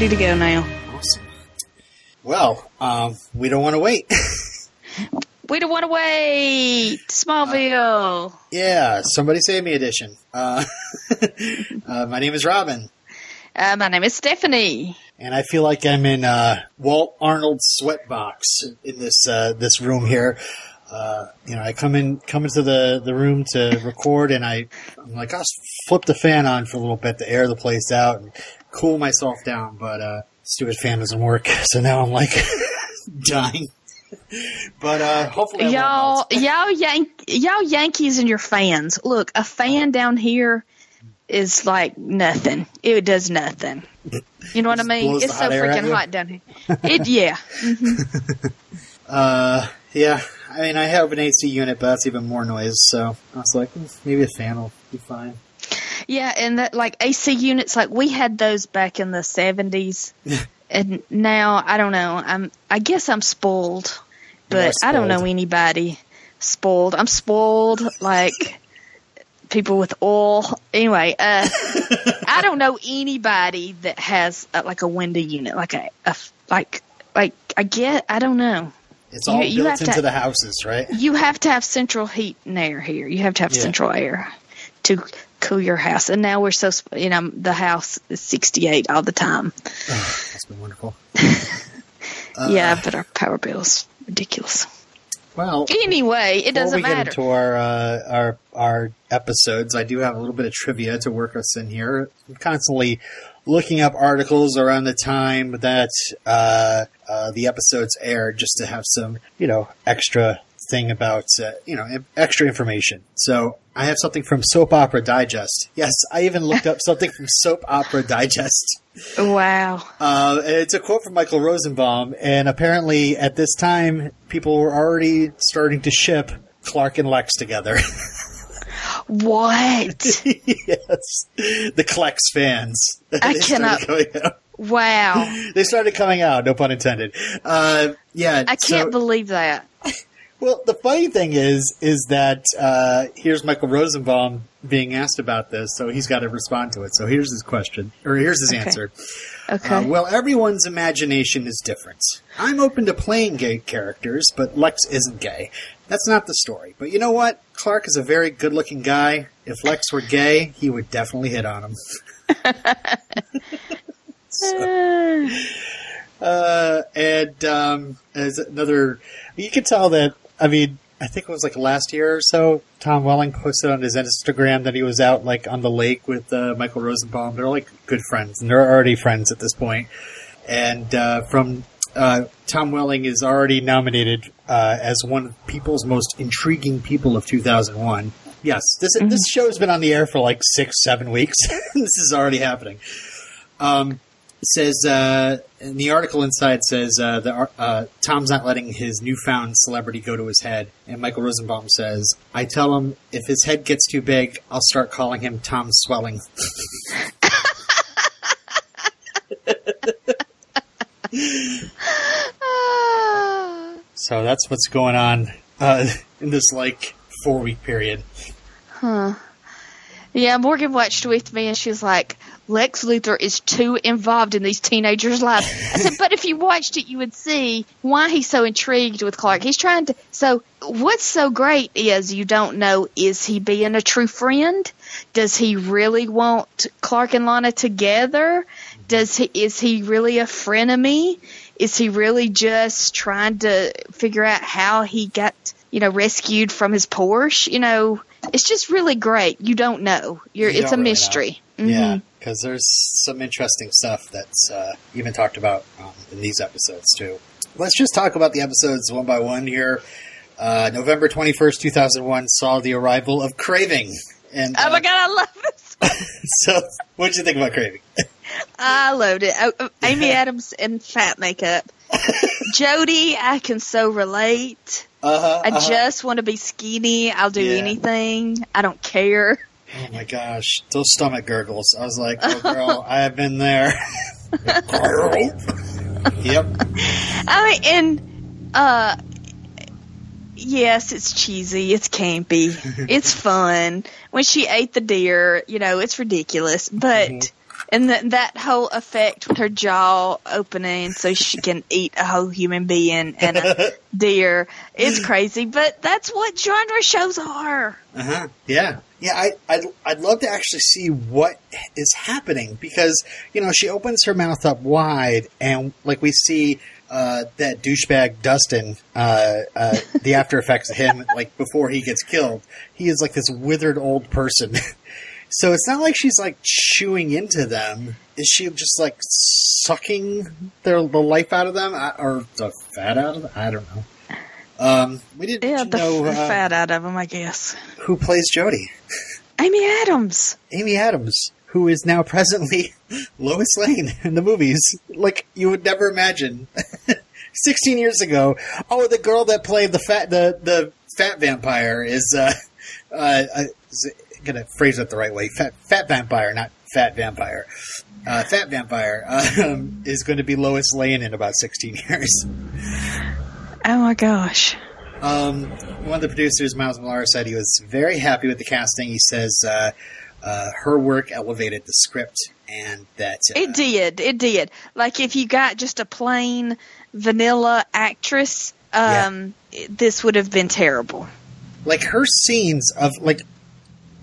ready to go now. Awesome. Well, um, we don't want to wait. We don't want to wait. Smallville. yeah, somebody save me edition. Uh, uh, my name is Robin, Uh, my name is Stephanie. and I feel like I'm in uh, Walt Arnold's sweatbox in this uh, this room here. Uh, you know, I come in come into the, the room to record, and I I'm like, I'll flip the fan on for a little bit to air the place out and cool myself down. But uh, stupid fan doesn't work, so now I'm like dying. But uh, hopefully, Y'all, y'all, Yank, y'all Yankees and your fans. Look, a fan down here is like nothing. It does nothing. You know what I mean? It's so hot air at freaking hot down here. It, yeah. Uh, yeah. I mean, I have an AC unit, but that's even more noise. So I was like, "Hmm, maybe a fan will be fine. Yeah, and that like AC units, like we had those back in the seventies, and now I don't know. I'm I guess I'm spoiled, but I don't know anybody spoiled. I'm spoiled like people with oil. Anyway, uh, I don't know anybody that has uh, like a window unit, like a, a like like I get I don't know. It's all You- you built have into to- the houses, right? You have to have central heat and air here. You have to have Yeah. central air to cool your house. And now we're so, you know, the house is 68 all the time. That's been wonderful. yeah, but our power bill's ridiculous. Well, Anyway, it doesn't matter. Before we get into our uh, our our episodes, I do have a little bit of trivia to work us in here. I'm constantly looking up articles around the time that uh, uh, the episodes aired, just to have some, you know, extra thing about, uh, you know, extra information. So I have something from Soap Opera Digest. Yes, I even looked up something from Soap Opera Digest. wow. Uh, it's a quote from Michael Rosenbaum, and apparently at this time, people were already starting to ship Clark and Lex together. What? yes, the Klex fans. I cannot- wow. They started coming out. No pun intended. Uh, yeah, I can't so- believe that. Well, the funny thing is, is that uh, here's Michael Rosenbaum being asked about this, so he's got to respond to it. So here's his question, or here's his Okay. answer. Okay. Uh, well, everyone's imagination is different. I'm open to playing gay characters, but Lex isn't gay. That's not the story. But you know what? Clark is a very good looking guy. If Lex were gay, he would definitely hit on him. So, uh, and um, as another, you can tell that, I mean, I think it was like last year or so, Tom Welling posted on his Instagram that he was out like on the lake with uh, Michael Rosenbaum. They're like good friends, and they're already friends at this point. And uh, from uh, Tom Welling is already nominated uh, as one of people's most intriguing people of 2001. Yes, this this show has been on the air for like six, seven weeks. this is already happening. Um, says uh, in the article inside says uh, the, uh, Tom's not letting his newfound celebrity go to his head, and Michael Rosenbaum says, "I tell him if his head gets too big, I'll start calling him Tom Swelling." So that's what's going on uh, in this like four week period. Yeah, Morgan watched with me and she was like, Lex Luthor is too involved in these teenagers' lives. I said, but if you watched it, you would see why he's so intrigued with Clark. He's trying to. So, what's so great is you don't know is he being a true friend? Does he really want Clark and Lana together? Does he is he really a frenemy? Is he really just trying to figure out how he got, you know, rescued from his Porsche? You know, it's just really great. You don't know. You're You it's a really mystery. Mhm. Yeah, because there's some interesting stuff that's uh, even talked about um, in these episodes too. Let's just talk about the episodes one by one here. Uh, November twenty first, two thousand one, saw the arrival of Craving, and Oh uh, my god, I love this. so what did you think about Craving? I loved it. Oh, oh, Amy Adams in fat makeup. Jody, I can so relate. Uh-huh, I uh-huh. just want to be skinny. I'll do Yeah. anything. I don't care. Oh my gosh, those stomach gurgles! I was like, "Oh, girl, I have been there." yep. I mean, and uh, yes, it's cheesy. It's campy. it's fun. When she ate the deer, you know, it's ridiculous, but and that that whole effect with her jaw opening so she can eat a whole human being and a deer is crazy. But that's what genre shows are. Uh huh. Yeah. Yeah. I I'd, I'd love to actually see what is happening because you know she opens her mouth up wide and like we see. Uh, that douchebag Dustin, uh, uh, the after effects of him, like before he gets killed, he is like this withered old person. so it's not like she's like chewing into them. Is she just like sucking their the life out of them uh, or the fat out of them? I don't know. Um, we didn't Yeah, the know f- uh, fat out of them, I guess. who plays Jody? Amy Adams. Amy Adams, who is now presently Lois Lane in the movies. Like you would never imagine. Sixteen years ago, oh, the girl that played the fat the the fat vampire is uh, uh, uh gonna phrase it the right way. Fat fat vampire, not fat vampire. Uh, fat vampire um, is going to be Lois Lane in about sixteen years. Oh my gosh. Um, one of the producers, Miles Millar, said he was very happy with the casting. He says uh, uh, her work elevated the script, and that uh, It did. It did. Like if you got just a plain vanilla actress, um, this would have been terrible. like her scenes of like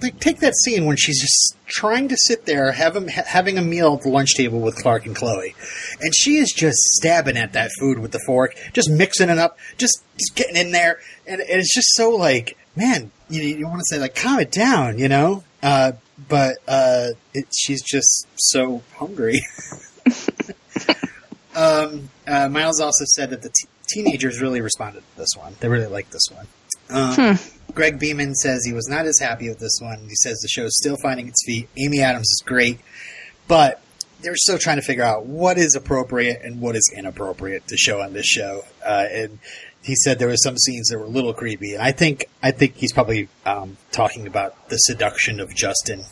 like take that scene when she's just trying to sit there have him, ha- having a meal at the lunch table with Clark and Chloe, and she is just stabbing at that food with the fork, just mixing it up, just just getting in there, and, and it's just so like man, you you want to say like calm it down, you know, uh, but uh, it, she's just so hungry. um, uh, Miles also said that the t- teenagers really responded to this one. They really liked this one. Um, Greg Beeman says he was not as happy with this one. He says the show is still finding its feet. Amy Adams is great, but they're still trying to figure out what is appropriate and what is inappropriate to show on this show. Uh, and he said there were some scenes that were a little creepy. And I think I think he's probably um, talking about the seduction of Justin,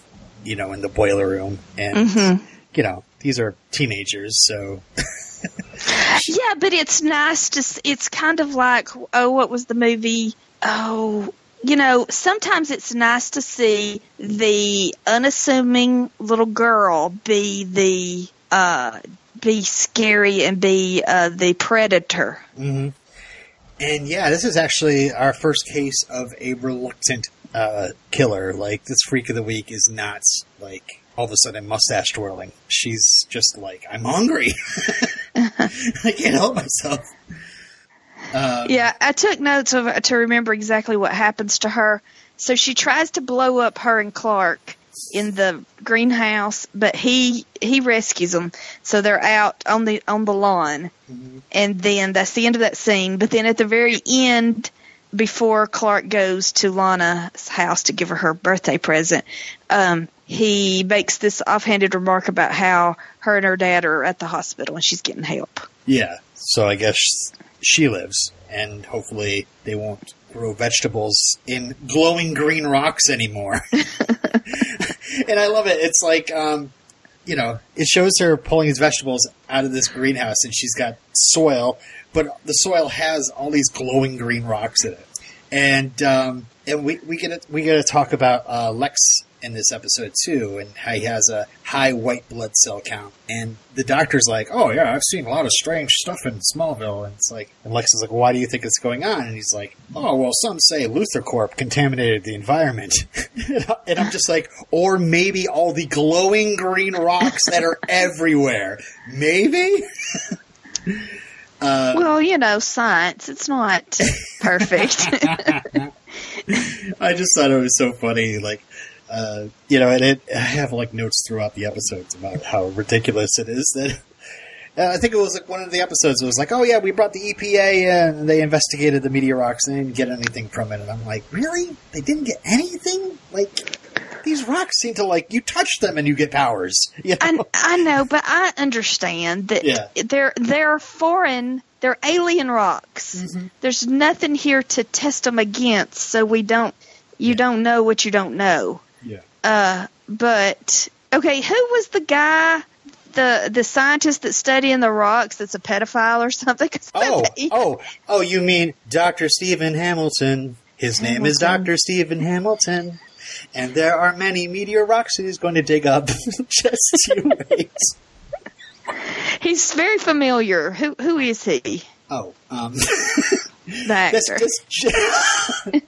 you know, in the boiler room. And you know, these are teenagers, so Yeah, but it's nice to. It's kind of like oh, what was the movie? Oh, you know, sometimes it's nice to see the unassuming little girl be the uh, be scary and be uh, the predator. And yeah, this is actually our first case of a reluctant uh, killer. Like this freak of the week is not like all of a sudden mustache twirling. She's just like, I'm hungry. I can't help myself. Um, Yeah, I took notes of to remember exactly what happens to her. So she tries to blow up her and Clark in the greenhouse, but he he rescues them. So they're out on the on the lawn, and then that's the end of that scene. But then at the very end, before Clark goes to Lana's house to give her her birthday present, um, he makes this offhanded remark about how her and her dad are at the hospital and she's getting help. Yeah. So I guess she lives, and hopefully they won't grow vegetables in glowing green rocks anymore. and I love it. It's like, um, you know, it shows her pulling these vegetables out of this greenhouse, and she's got soil, but the soil has all these glowing green rocks in it. And um, and we we get to, we get to talk about uh, Lex in this episode too, and how he has a high white blood cell count. And the doctor's like, "Oh yeah, I've seen a lot of strange stuff in Smallville." And it's like, and Lex is like, "Why do you think it's going on?" And he's like, "Oh well, some say LuthorCorp contaminated the environment." and I'm just like, or maybe all the glowing green rocks that are everywhere. Maybe. Uh, Well, you know, science, it's not perfect. I just thought it was so funny, like, uh, you know, and it, I have like notes throughout the episodes about how ridiculous it is that. Uh, I think it was like one of the episodes. It was like, "Oh yeah, we brought the EPA in, and they investigated the meteor rocks and they didn't get anything from it." And I'm like, "Really? They didn't get anything? Like these rocks seem to like you touch them and you get powers." You I, know? I know, but I understand that Yeah. they're they're foreign, they're alien rocks. Mm-hmm. There's nothing here to test them against, so we don't. You Yeah. don't know what you don't know. Yeah. Uh, but okay, who was the guy? The, the scientist that's studying the rocks that's a pedophile or something. Oh, oh, oh! You mean Dr. Stephen Hamilton? His name is Dr. Stephen Hamilton. and there are many meteor rocks that he's going to dig up just to wait. He's very familiar. Who who is he? Oh, um, The actor.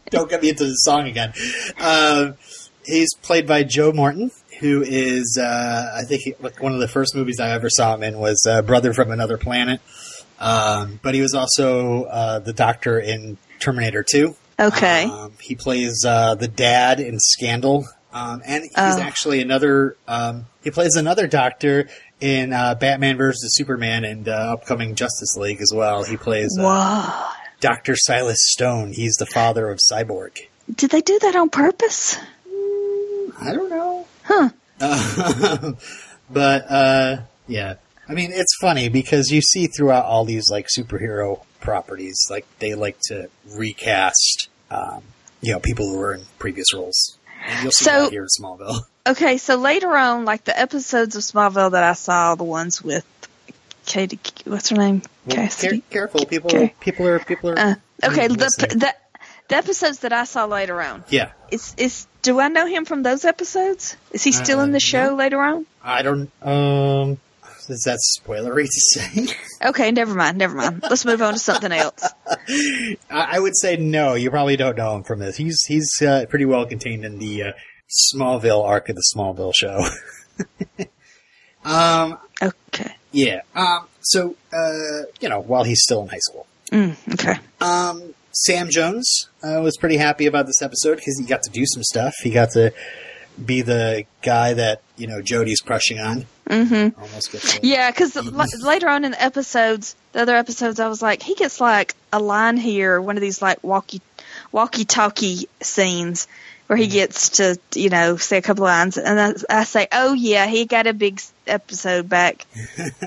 don't get me into the song again. Uh, he's played by Joe Morton, who is, uh, I think, he, like one of the first movies I ever saw him in was uh, Brother from Another Planet. Um, but he was also uh, the doctor in Terminator 2. okay. Um, he plays uh, the dad in Scandal, um, and he's Oh. actually another. Um, he plays another doctor in uh, Batman versus Superman and uh, upcoming Justice League as well. He plays Doctor Silas Stone. He's the father of Cyborg. Did they do that on purpose? I don't know, Huh. Uh, but uh, yeah. I mean, it's funny because you see throughout all these like superhero properties, like they like to recast, um, you know, people who were in previous roles. You'll see So- that here in Smallville. Okay, so later on, like the episodes of Smallville that I saw, the ones with Katie, what's her name? Well, Cassidy. care- careful, people. People are people are. Uh, okay, the, the the episodes that I saw later on. yeah, Is is do I know him from those episodes? Is he still Uh, in the show no. later on? I don't. Um, is that spoilery to say? Okay, never mind, never mind. Let's move on to something else. I, I would say no. You probably don't know him from this. He's he's uh, pretty well contained in the uh, Smallville arc of the Smallville show. um. Okay. Yeah. Um. So, uh, you know, while he's still in high school, Mm, okay. um, Sam Jones uh, was pretty happy about this episode because he got to do some stuff. He got to be the guy that you know Jody's crushing on. Mm-hmm. Almost gets. Yeah, because later on in the episodes, the other episodes, I was like, he gets like a line here, one of these like walkie walkie talkie scenes where he gets to you know say a couple lines, and I, I say, oh yeah, he got a big episode back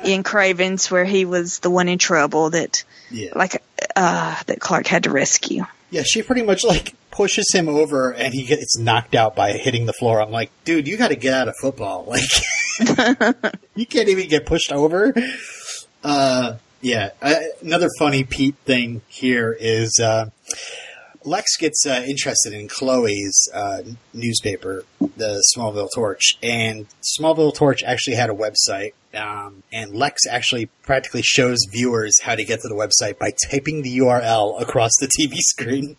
in Cravens where he was the one in trouble that Yeah. like uh that Clark had to rescue. Yeah, she pretty much like pushes him over and he gets knocked out by hitting the floor. I'm like, dude, you got to get out of football. Like, you can't even get pushed over. Uh, yeah. Uh, another funny Pete thing here is uh, Lex gets uh, interested in Chloe's uh, newspaper, the Smallville Torch, and Smallville Torch actually had a website. Um, and Lex actually practically shows viewers how to get to the website by typing the URL across the TV screen.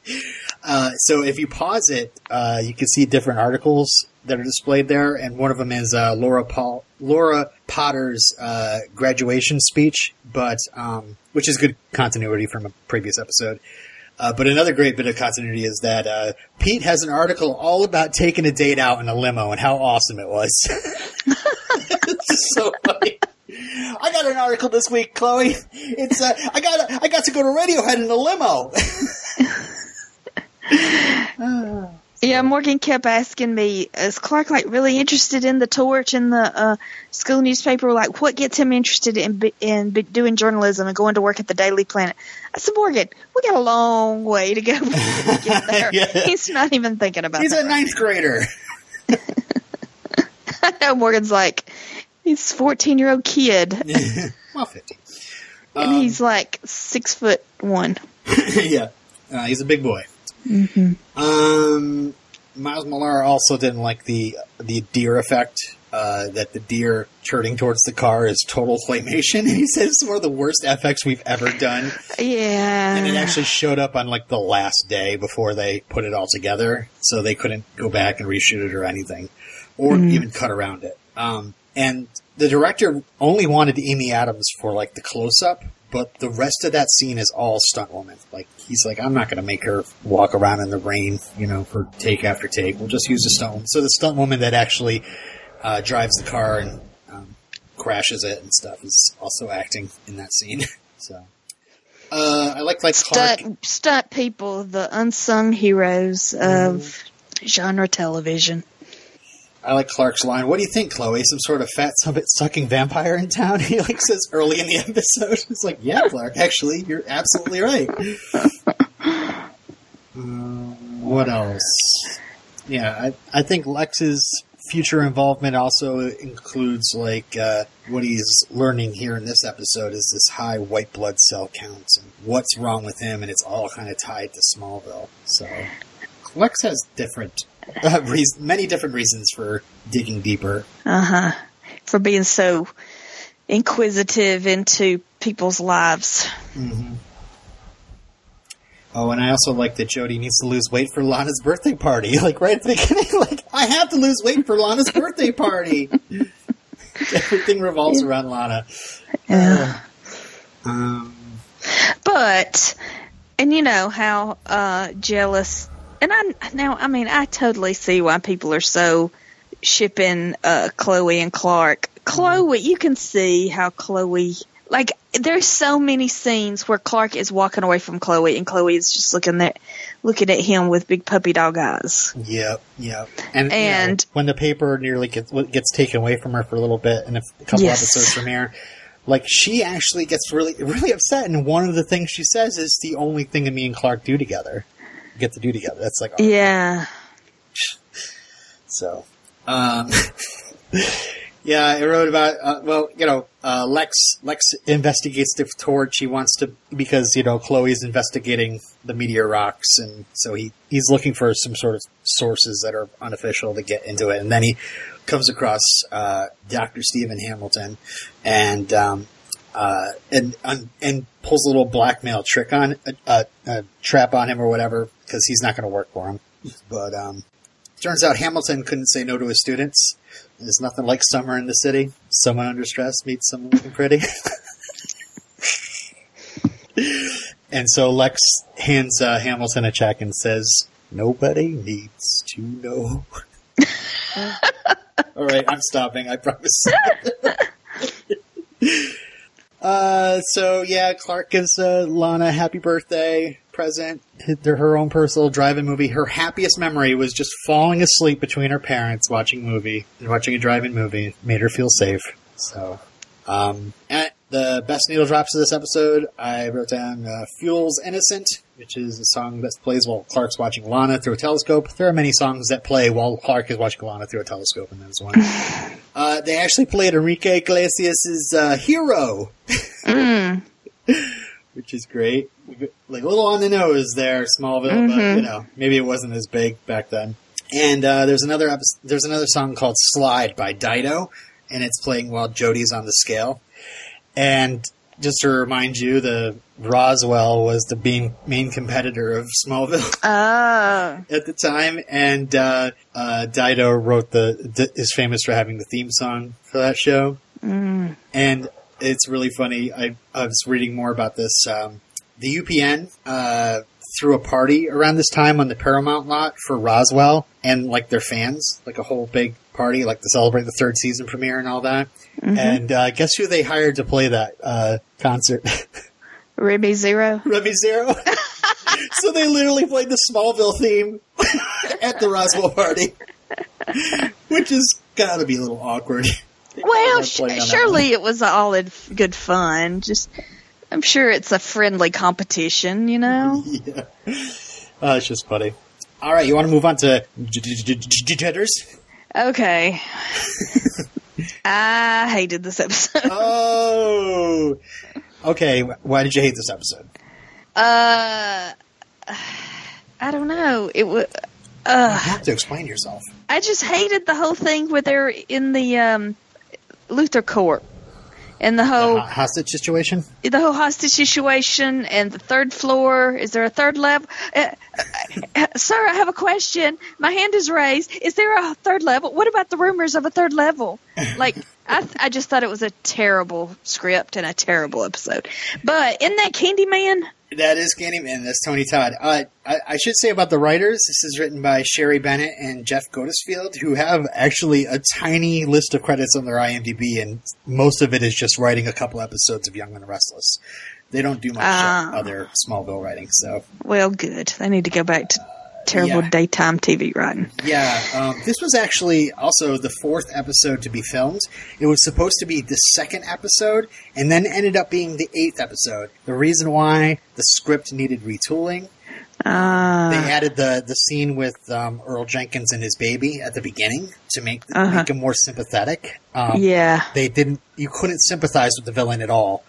Uh, so if you pause it, uh, you can see different articles that are displayed there, and one of them is uh, Laura Paul, Laura Potter's uh, graduation speech, but um, which is good continuity from a previous episode. Uh, but another great bit of continuity is that uh, Pete has an article all about taking a date out in a limo and how awesome it was. it's just so funny. I got an article this week, Chloe. It's uh, I got I got to go to Radiohead in a limo. Yeah, Morgan kept asking me, is Clark like really interested in the torch and the uh, school newspaper? Like, what gets him interested in in doing journalism and going to work at the Daily Planet? I said, Morgan, we got a long way to go before we get there. Yeah. He's not even thinking about it. He's a ninth grader. I know Morgan's like, he's 14 year old kid, and Um, he's like six foot one. yeah, uh, he's a big boy. Um, Miles Millar also didn't like the the deer effect. Uh, that the deer turning towards the car is total claymation. He says it's one of the worst FX we've ever done, Yeah. and it actually showed up on like the last day before they put it all together, so they couldn't go back and reshoot it or anything, or even cut around it. Um, and the director only wanted Amy Adams for like the close up, but the rest of that scene is all stunt woman. Like he's like, I'm not going to make her walk around in the rain, you know, for take after take. We'll just use the stunt woman. So the stunt woman that actually uh, drives the car and um, crashes it and stuff is also acting in that scene. so. Uh, I like like Clark. stunt, stunt people, the unsung heroes of genre television. I like Clark's line. What do you think, Chloe? Some sort of fat summit sucking vampire in town? He like says early in the episode. It's like, yeah, Clark. Actually, you're absolutely right. Um, what else? Yeah, I I think Lex's future involvement also includes like uh, what he's learning here in this episode is this high white blood cell count and what's wrong with him, and it's all kind of tied to Smallville. So Lex has different uh, reason, many different reasons for digging deeper. Uh huh. For being so inquisitive into people's lives. Mm-hmm. Oh, and I also like that Jody needs to lose weight for Lana's birthday party. Like right at the beginning, like I have to lose weight for Lana's birthday party. Everything revolves around Lana. Yeah. Uh, um, But, and you know how uh, jealous, and I now, I mean, I totally see why people are so shipping uh, Chloe and Clark. Chloe, you can see how Chloe, like, there's so many scenes where Clark is walking away from Chloe, and Chloe is just looking at looking at him with big puppy dog eyes. Yep, yep. And, you know, when the paper nearly gets gets taken away from her for a little bit, and a couple Yes. episodes from here, like she actually gets really really upset. And one of the things she says is the only thing that me and Clark do together, get to do together. That's like, our Yeah. So, um, yeah, I wrote about, uh, well, you know, uh, Lex, Lex investigates the torch. He wants to, because, you know, Chloe's investigating the meteor rocks. And so he, he's looking for some sort of sources that are unofficial to get into it. And then he comes across, uh, Dr. Stephen Hamilton and, um, uh, and, and, and pulls a little blackmail trick on, a, a, a trap on him or whatever, because he's not going to work for him. But, um, Turns out Hamilton couldn't say no to his students. There's nothing like summer in the city. Someone under stress meets someone looking pretty. and so Lex hands uh, Hamilton a check and says, Nobody needs to know. All right, I'm stopping, I promise. Uh, so yeah, Clark gives uh, Lana a happy birthday present. They're her own personal drive-in movie. Her happiest memory was just falling asleep between her parents watching movie, and watching a drive-in movie. It made her feel safe. So, um, and the best needle drops of this episode, I wrote down uh, "Fuel's Innocent," which is a song that plays while Clark's watching Lana through a telescope. There are many songs that play while Clark is watching Lana through a telescope, and there's one. uh, they actually played Enrique Iglesias' uh, "Hero." Mm. which is great. Like a little on the nose there, Smallville, but Mhm. you know maybe it wasn't as big back then. And uh, there's another episode, there's another song called "Slide" by Dido, and it's playing while Jody's on the scale. And just to remind you, the Roswell was the main main competitor of Smallville Oh. at the time, and uh, uh, Dido wrote the, the is famous for having the theme song for that show. Mm. And it's really funny. I, I was reading more about this. Um, the UPN uh, threw a party around this time on the Paramount lot for Roswell and like their fans, like a whole big party, like to celebrate the third season premiere and all that. Mhm. And uh, guess who they hired to play that uh, concert? Ribby Zero. Remy Zero. so they literally played the Smallville theme at the Roswell party, which is gotta be a little awkward. Well, sh- playing on that surely it was all in f- good fun. Just, I'm sure it's a friendly competition, you know? yeah. Uh, it's just funny. All right, you want to move on to jitters? Okay. I hated this episode. Oh, okay. Why did you hate this episode? Uh, I don't know. It was. You Uh, have to explain yourself. I just hated the whole thing where they're in the um, LuthorCorp and the The whole ho- hostage situation. the whole hostage situation and the third floor. Is there a third level? Uh, uh, sir, I have a question. My hand is raised. Is there a third level? What about the rumors of a third level? Like, I, I just thought it was a terrible script and a terrible episode. But in that Candyman, That is Candyman. That's Tony Todd. Uh, I, I should say about the writers. This is written by Cherie Bennett and Jeff Gottesfeld, who have actually a tiny list of credits on their IMDb, and most of it is just writing a couple episodes of Young and the Restless. They don't do much uh, other Smallville writing. So well, good. They need to go back to terrible Yeah. daytime TV writing. yeah, um, this was actually also the fourth episode to be filmed. It was supposed to be the second episode, and then ended up being the eighth episode. The reason why the script needed retooling They Uh, added the the scene with um, Earl Jenkins and his baby at the beginning to make Uh-huh. make him more sympathetic. Um, yeah. They didn't. You couldn't sympathize with the villain at all,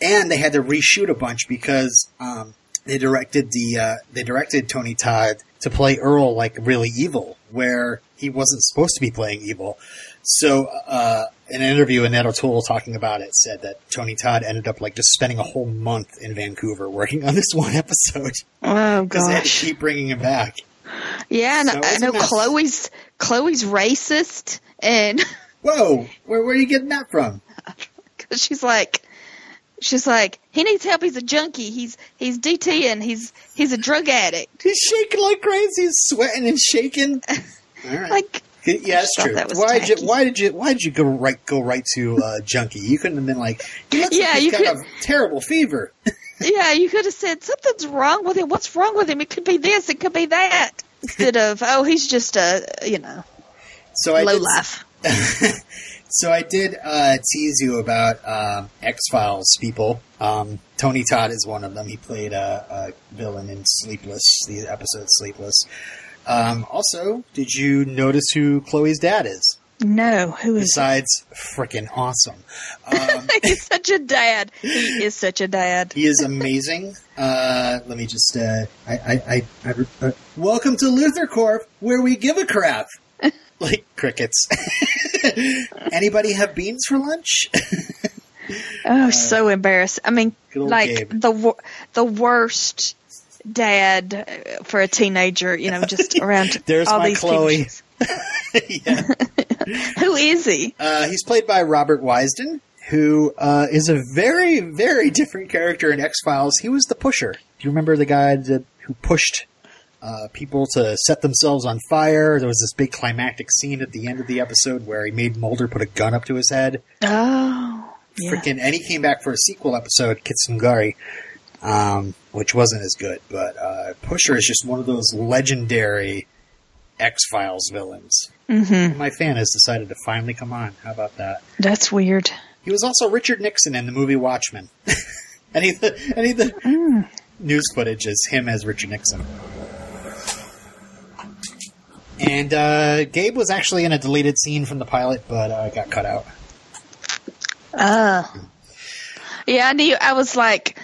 and they had to reshoot a bunch because um, they directed the uh, they directed Tony Todd to play Earl like really evil, where he wasn't supposed to be playing evil. So, uh, in an interview, Annette O'Toole talking about it said that Tony Todd ended up like just spending a whole month in Vancouver working on this one episode Oh because they had to keep bringing him back. Yeah, and So I know. Chloe's Chloe's racist, and Whoa, where, where are you getting that from? cause she's like, she's like, he needs help. He's a junkie. He's he's DT and he's he's a drug addict. He's shaking like crazy. He's sweating and shaking. All right. Like, yeah, that's true. that why did you? Why did you? Why did you go right? Go right to uh, junkie? You couldn't have been like, Yeah, like he's you got could- a terrible fever. yeah, you could have said something's wrong with him. What's wrong with him? It could be this. It could be that. Instead of, oh, he's just a you know So I low did, life. So I did uh, tease you about um, X Files people. Um, Tony Todd is one of them. He played a, a villain in Sleepless, the episode Sleepless. Um, also, did you notice who Chloe's dad is? No, who is? Besides, freaking awesome. Um, He's such a dad. He is such a dad. he is amazing. Uh, let me just. Uh, I, I, I, I, uh, welcome to LuthorCorp, where we give a crap. like crickets. Anybody have beans for lunch? Oh, so embarrassed. I mean, like Gabe. the the worst dad uh, for a teenager. You know, just around There's all my these Chloe. Yeah. Who is he? Uh, he's played by Robert Wisden, who uh, is a very, very different character in X Files. He was the pusher. Do you remember the guy that who pushed uh, people to set themselves on fire? There was this big climactic scene at the end of the episode where he made Mulder put a gun up to his head. Oh, yeah. Freaking, and he came back for a sequel episode, Kitsunegari, um, which wasn't as good. But uh, Pusher is just one of those legendary X Files villains. hmm My fan has decided to finally come on. How about that? That's weird. He was also Richard Nixon in the movie Watchmen. any of the any of the Mm. news footage is him as Richard Nixon. And uh, Gabe was actually in a deleted scene from the pilot, but uh, got cut out. Uh, yeah, I knew. I was like,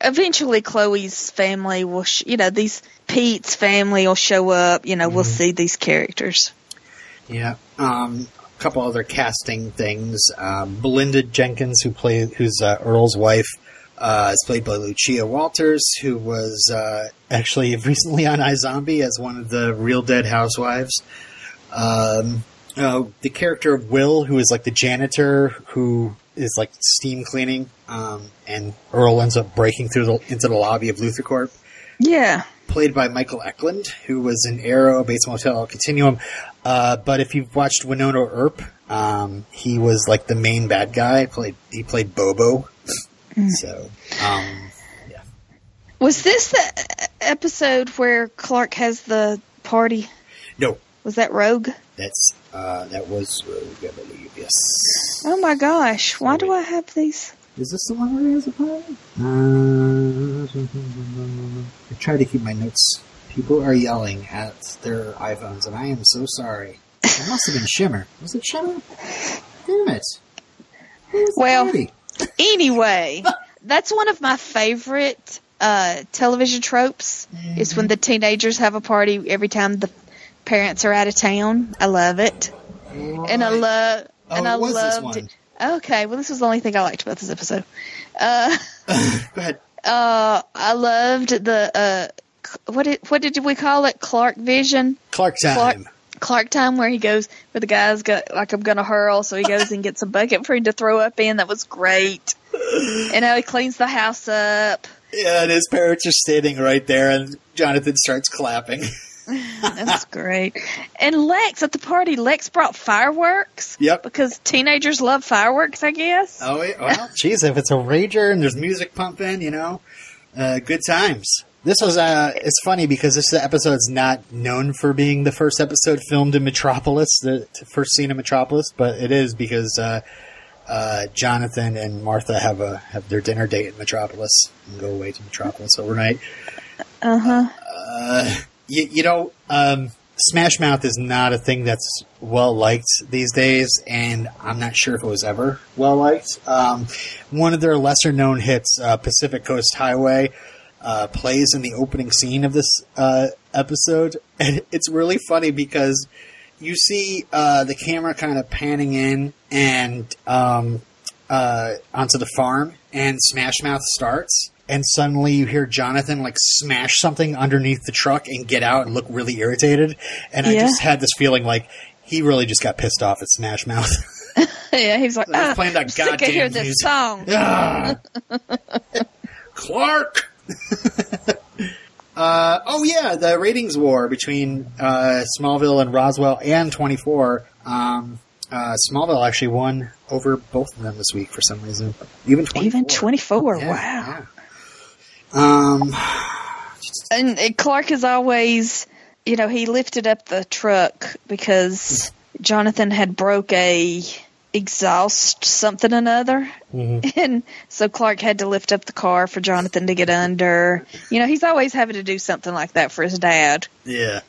eventually Chloe's family will, sh- you know, these Pete's family will show up. You know, we'll see these characters. Yeah. Um, a couple other casting things. Um, Belinda Jenkins, who play who's uh, Earl's wife, uh, is played by Lucia Walters, who was uh, actually recently on iZombie as one of the Real Dead Housewives. Um, uh, the character of Will, who is like the janitor, who is like steam cleaning, um, and Earl ends up breaking through the, into the lobby of LuthorCorp Yeah. played by Michael Eklund, who was in Arrow, Bates Motel, Continuum. Uh, but if you've watched Wynonna Earp, um, he was like the main bad guy. Played he played Bobo. So, um, yeah. Was this the episode where Clark has the party? no, Was that Rogue? that's uh, that was Rogue, I believe. Yes. Oh my gosh! Why do Sorry. I have these? Is this the one where he has a party? Uh, I try to keep my notes. People are yelling at their iPhones, and I am so sorry. It must have been Shimmer. Was it Shimmer? Damn it. Where was the Well- party? Anyway, that's one of my favorite uh, television tropes. Is when the teenagers have a party every time the parents are out of town. I love it, and I love Oh, and I loved it. Okay, well, this was the only thing I liked about this episode. Uh, Go ahead. uh, I loved the uh, what did what did we call it? Clark Vision. Clark time. Clark, Clark time where he goes where the guy's got like I'm gonna hurl, so he goes and gets a bucket for him to throw up in. That was great. And how he cleans the house up. Yeah, and his parents are standing right there, and Jonathan starts clapping. That's great. And Lex at the party, Lex brought fireworks. Yep. Because teenagers love fireworks, I guess. Oh, well, geez, if it's a rager and there's music pumping, you know, uh, good times. This was, uh, it's funny because this episode's not known for being the first episode filmed in Metropolis, the first scene in Metropolis, but it is because, uh, uh, Jonathan and Martha have a, have their dinner date in Metropolis and go away to Metropolis overnight. Uh huh. Uh, you, you know, um, Smash Mouth is not a thing that's well liked these days, and I'm not sure if it was ever well liked. Um, one of their lesser known hits, uh, Pacific Coast Highway, uh, plays in the opening scene of this uh, episode, and it's really funny because you see uh, the camera kind of panning in and um, uh, onto the farm, and Smash Mouth starts, and suddenly you hear Jonathan like smash something underneath the truck and get out and look really irritated, and I just had this feeling like he really just got pissed off at Smash Mouth. yeah, he was like, ah, playing that I'm sick of goddamn this music." song. Ah. Clark. uh, oh yeah, the ratings war between uh, Smallville and Roswell and 24. Um, uh, Smallville actually won over both of them this week for some reason. Even 24. Even 24, Yeah, wow. yeah. Um, And, and Clark is always, you know, he lifted up the truck because Jonathan had broke a exhaust something another. mhm. And so Clark had to lift up the car for Jonathan to get under. You know, he's always having to do something like that for his dad. Yeah,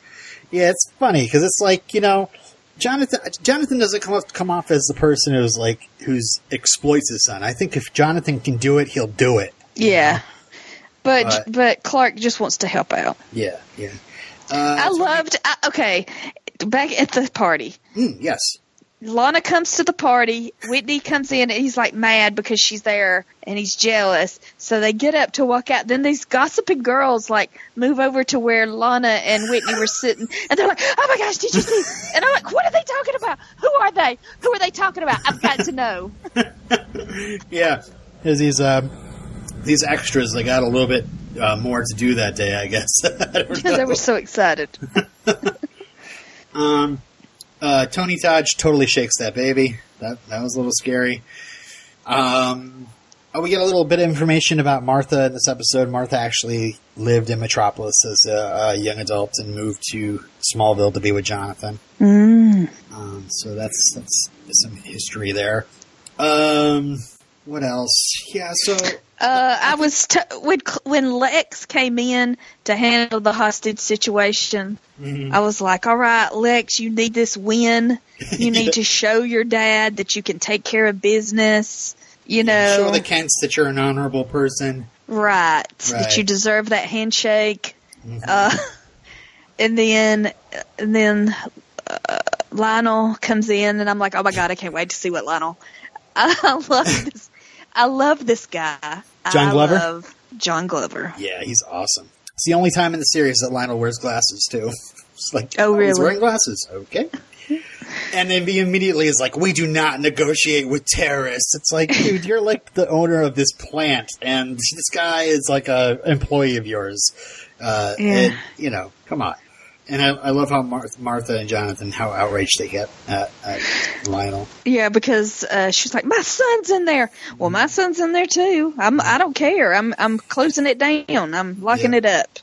yeah. It's funny because it's like you know, Jonathan. Jonathan doesn't come off, come off as the person who's like who's exploits his son. I think if Jonathan can do it, he'll do it. Yeah. But But- but Clark just wants to help out. Yeah, yeah. Uh, I loved I, okay, back at the party. Mm, yes. Lana comes to the party. Whitney comes in and he's like mad because she's there and he's jealous. So they get up to walk out. Then these gossiping girls like move over to where Lana and Whitney were sitting and they're like, Oh my gosh, did you see? And I'm like, What are they talking about? Who are they? Who are they talking about? I've got to know. Yeah. There's these um, these extras. They got a little bit uh, more to do that day, I guess. I don't know. they were so excited. Um, uh, Tony Todd totally shakes that baby. That that was a little scary. Um, oh, we get a little bit of information about Martha in this episode. Martha actually lived in Metropolis as a, a young adult and moved to Smallville to be with Jonathan. Mm. Um, so that's that's some history there. Um, what else? Yeah, so Uh, I was t- when when Lex came in to handle the hostage situation. mhm. I was like, "All right, Lex, you need this win. You need Yeah. to show your dad that you can take care of business. You know, show the Kents that you're an honorable person. right, Right. That you deserve that handshake." Mhm. Uh, and then and then uh, Lionel comes in, and I'm like, "Oh my god, I can't wait to see what Lionel." I love this. I love this guy. John I Glover? love John Glover. Yeah, he's awesome. It's the only time in the series that Lionel wears glasses too. It's like, Oh, He's really? wearing glasses. Okay. And then he immediately is like, "We do not negotiate with terrorists." It's like, dude, you're like the owner of this plant, and this guy is like a employee of yours. Uh, Yeah. and, you know, come on. And I, I love how Mar- Martha and Jonathan how outraged they get at, at Lionel. Yeah, because uh, she's like, my son's in there. Well, my son's in there too. I'm. I don't care. I'm. I'm closing it down. I'm locking Yeah. it up.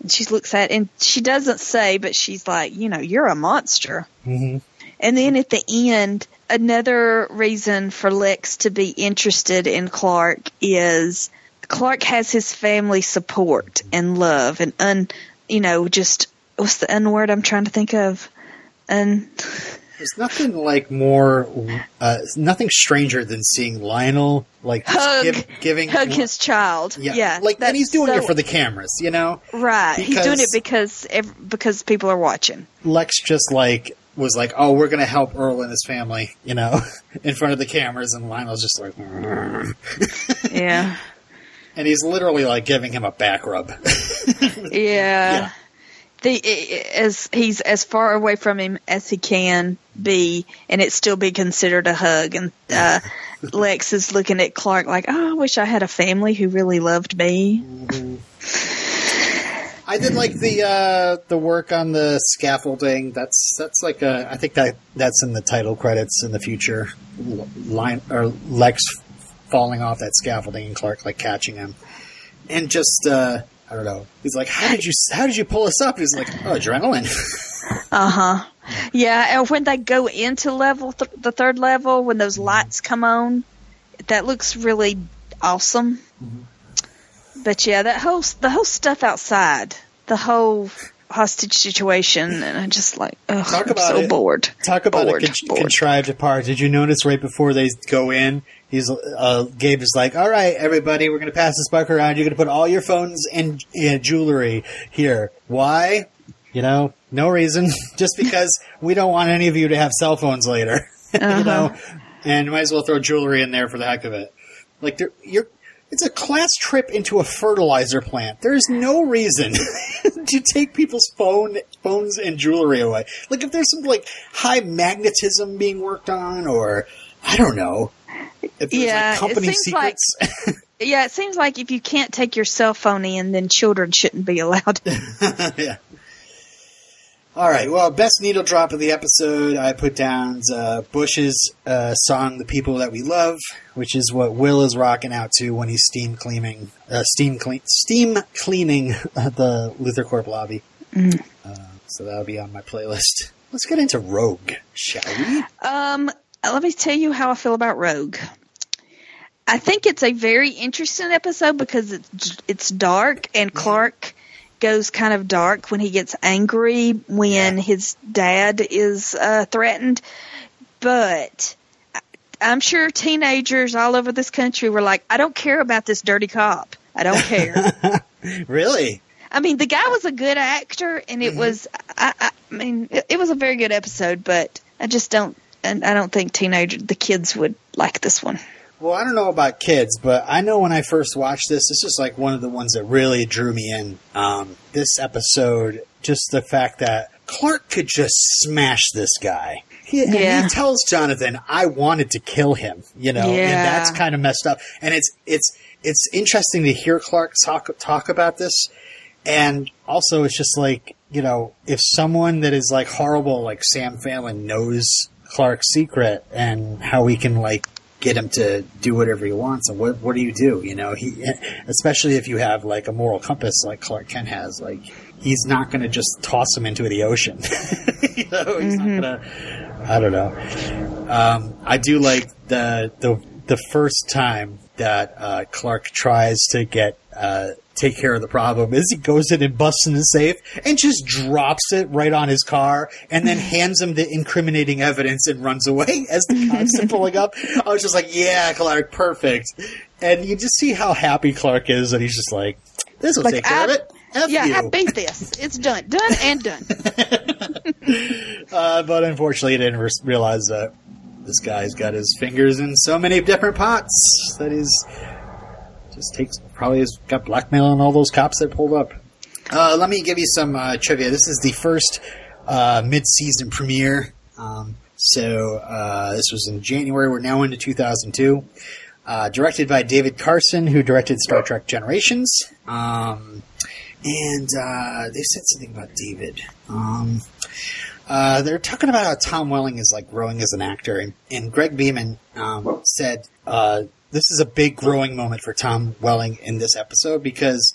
And she looks at, and she doesn't say, but she's like, you know, you're a monster. Mm-hmm. And then at the end, another reason for Lex to be interested in Clark is Clark has his family support and love and un, you know, just what's the N word I'm trying to think of? And There's nothing like more, uh, nothing stranger than seeing Lionel like hug, give, giving hug his child. Yeah, Yeah, like and he's doing so- it for the cameras, you know. right. he's doing it because because people are watching. Lex just like was like, "Oh, we're gonna help Earl and his family," you know, in front of the cameras, and Lionel's just like, Yeah, and he's literally like giving him a back rub. yeah. Yeah. The as he's as far away from him as he can be, and it still be considered a hug. And uh, Lex is looking at Clark like, "Oh, I wish I had a family who really loved me." I did like the uh, the work on the scaffolding. That's that's like a. I think that that's in the title credits in the future. L- Line or Lex falling off that scaffolding and Clark like catching him, and just uh, I don't know. He's like, "How did you how did you pull us up?" He's like, "Oh, adrenaline." Uh huh. Yeah, and when they go into level th- the third level, when those lights come on, that looks really awesome. But yeah, that whole the whole stuff outside, the whole hostage situation, and I just like, ugh, Talk I'm about so it. bored. Talk about bored, a con- bored. contrived part. Did you notice right before they go in, he's uh, Gabe is like, "All right, everybody, we're going to pass this buck around. You're going to put all your phones and uh, jewelry here. Why? You know, no reason. Just because we don't want any of you to have cell phones later. you know, and might as well throw jewelry in there for the heck of it. Like, you're." It's a class trip into a fertilizer plant. There's no reason to take people's phone phones and jewelry away. Like if there's some like high magnetism being worked on, or I don't know. Yeah, like it company seems like- Yeah, it seems like if you can't take your cell phone in, then children shouldn't be allowed. yeah. All right. Well, best needle drop of the episode I put down uh, Bush's uh, song "The People That We Love," which is what Will is rocking out to when he's steam cleaning, uh, steam clean, steam cleaning uh, the LuthorCorp lobby. Uh, so that'll be on my playlist. Let's get into Rogue, shall we? Um, Uh, let me tell you how I feel about Rogue. I think it's a very interesting episode because it's it's dark and mm-hmm. Clark goes kind of dark when he gets angry when Yeah. his dad is uh, threatened. But I'm sure teenagers all over this country were like, "I don't care about this dirty cop. I don't care." Really? I mean, the guy was a good actor, and it mm-hmm. was. I, I, I mean, it, it was a very good episode, but I just don't. And I don't think teenager the kids would like this one. Well, I don't know about kids, but I know when I first watched this, this is like one of the ones that really drew me in. Um, this episode, just the fact that Clark could just smash this guy. He, and Yeah. he tells Jonathan, "I wanted to kill him," you know, and Yeah. that's kind of messed up. And it's it's it's interesting to hear Clark talk talk about this, and also it's just like you know, if someone that is like horrible, like Sam Fallon, knows Clark's secret and how we can like get him to do whatever he wants, and what what do you do? You know, he especially if you have like a moral compass like Clark Kent has, like he's not going to just toss him into the ocean. you know, he's not going to. I don't know. Um, I do like the the the first time that uh, Clark tries to get uh, take care of the problem is he goes in and busts in the safe and just drops it right on his car and then hands him the incriminating evidence and runs away as the cops are pulling up. I was just like, yeah, Clark, perfect. And you just see how happy Clark is, and he's just like, this will Like, take care of it. F yeah, you. I beat this. It's done, done and done. Uh, but unfortunately, he didn't re- realize that this guy's got his fingers in so many different pots that he's just takes probably has got blackmail on all those cops that pulled up. Uh, let me give you some uh, trivia. This is the first uh, mid-season premiere. Um, so uh, this was in January. We're now into 2002. Uh, directed by David Carson, who directed Star Trek Generations. Um, and uh, they said something about David. Um, uh, they're talking about how Tom Welling is like growing as an actor, and, and Greg Beeman um, said uh, this is a big growing moment for Tom Welling in this episode because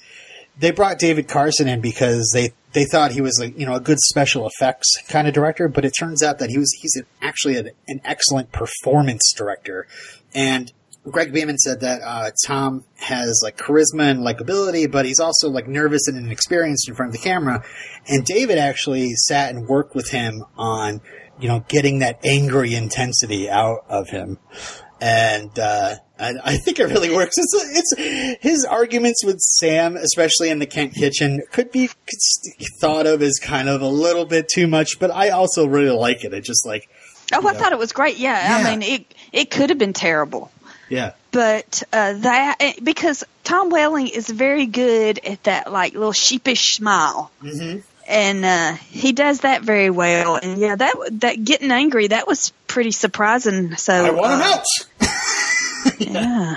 they brought David Carson in because they they thought he was like you know a good special effects kind of director, but it turns out that he was he's actually an, an excellent performance director, and Greg Beeman said that uh, Tom has like charisma and likability, but he's also like nervous and inexperienced in front of the camera. And David actually sat and worked with him on, you know, getting that angry intensity out of him. And uh, I, I think it really works. It's, it's his arguments with Sam, especially in the Kent kitchen, could be thought of as kind of a little bit too much. But I also really like it. It just like, Oh, I Yeah. thought it was great. Yeah, Yeah. I mean, it it could have been terrible. yeah, but uh, that eh, because Tom Welling is very good at that like little sheepish smile, hmm and uh, he does that very well. And yeah, that that getting angry that was pretty surprising. So I want uh, out. Yeah,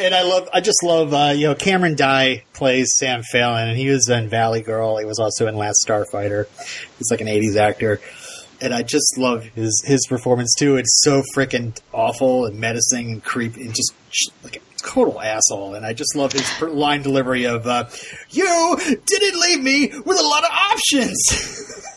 And I love, I just love, uh, you know, Cameron Dye plays Sam Fallon, and he was in Valley Girl. He was also in Last Starfighter. He's like an '80s actor, and I just love his his performance too. It's so freaking awful and menacing and creepy, and just sh- like total asshole. And I just love his line delivery of uh, "You didn't leave me with a lot of options."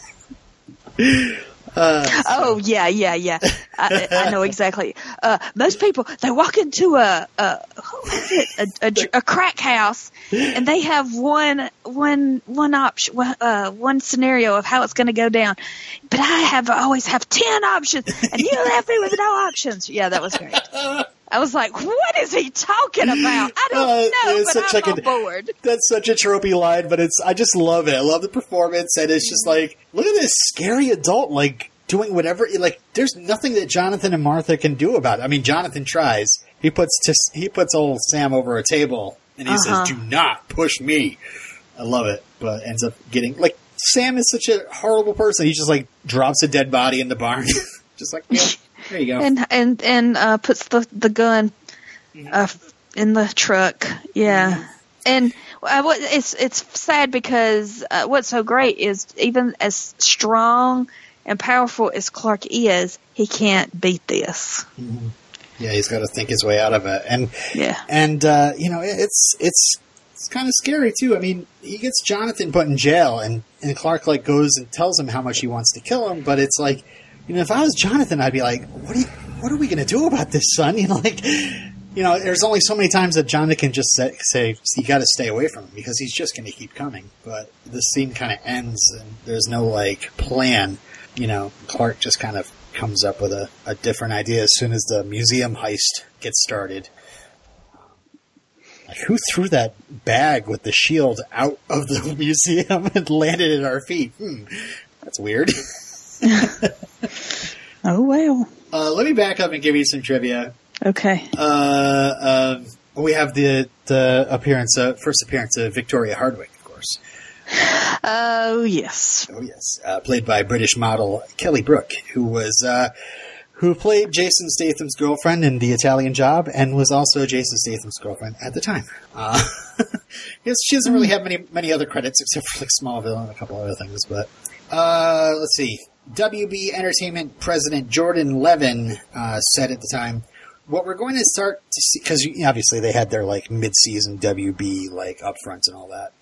uh, Oh yeah, yeah, yeah. I, I know exactly. Uh, most people they walk into a a, what is it? A, a, a crack house, and they have one one one option, uh, one scenario of how it's going to go down. But I have always have ten options, and you left me with no options. Yeah, that was great. I was like, "What is he talking about?" I don't Uh, know, but such I'm like on board. That's such a tropey line, but it's I just love it. I love the performance, and it's just like look at this scary adult like doing whatever. Like there's nothing that Jonathan and Martha can do about it. I mean, Jonathan tries. He puts he puts old Sam over a table, and he Uh-huh. says, "Do not push me." I love it, but ends up getting like Sam is such a horrible person. He just like drops a dead body in the barn, just like yeah, there you go. and and and uh, puts the the gun uh, in the truck. Yeah, and uh, what it's it's sad because uh, what's so great is even as strong and powerful as Clark is, he can't beat this. yeah, he's got to think his way out of it, and Yeah, and uh, you know it- it's it's it's kind of scary too. I mean, he gets Jonathan put in jail, and and Clark like goes and tells him how much he wants to kill him, but it's like, you know, if I was Jonathan, I'd be like, what are you, what are we gonna do about this, son? You know, like. You know, there's only so many times that Jonathan can just say, say you got to stay away from him because he's just going to keep coming. But the scene kind of ends and there's no like plan. You know, Clark just kind of comes up with a, a different idea as soon as the museum heist gets started. Like, who threw that bag with the shield out of the museum and landed at our feet? Hmm, that's weird. Oh well. Uh, let me back up and give you some trivia. Okay. Uh, um, we have the the appearance, uh, first appearance of Victoria Hardwick, of course. Oh yes. Oh yes, uh, played by British model Kelly Brook, who was uh, who played Jason Statham's girlfriend in The Italian Job, and was also Jason Statham's girlfriend at the time. Uh, yes, she doesn't really have many many other credits except for like Smallville and a couple other things. But uh, let's see, WB Entertainment President Jordan Levin uh, said at the time. What we're going to start to see, because obviously they had their like mid-season WB like upfronts and all that,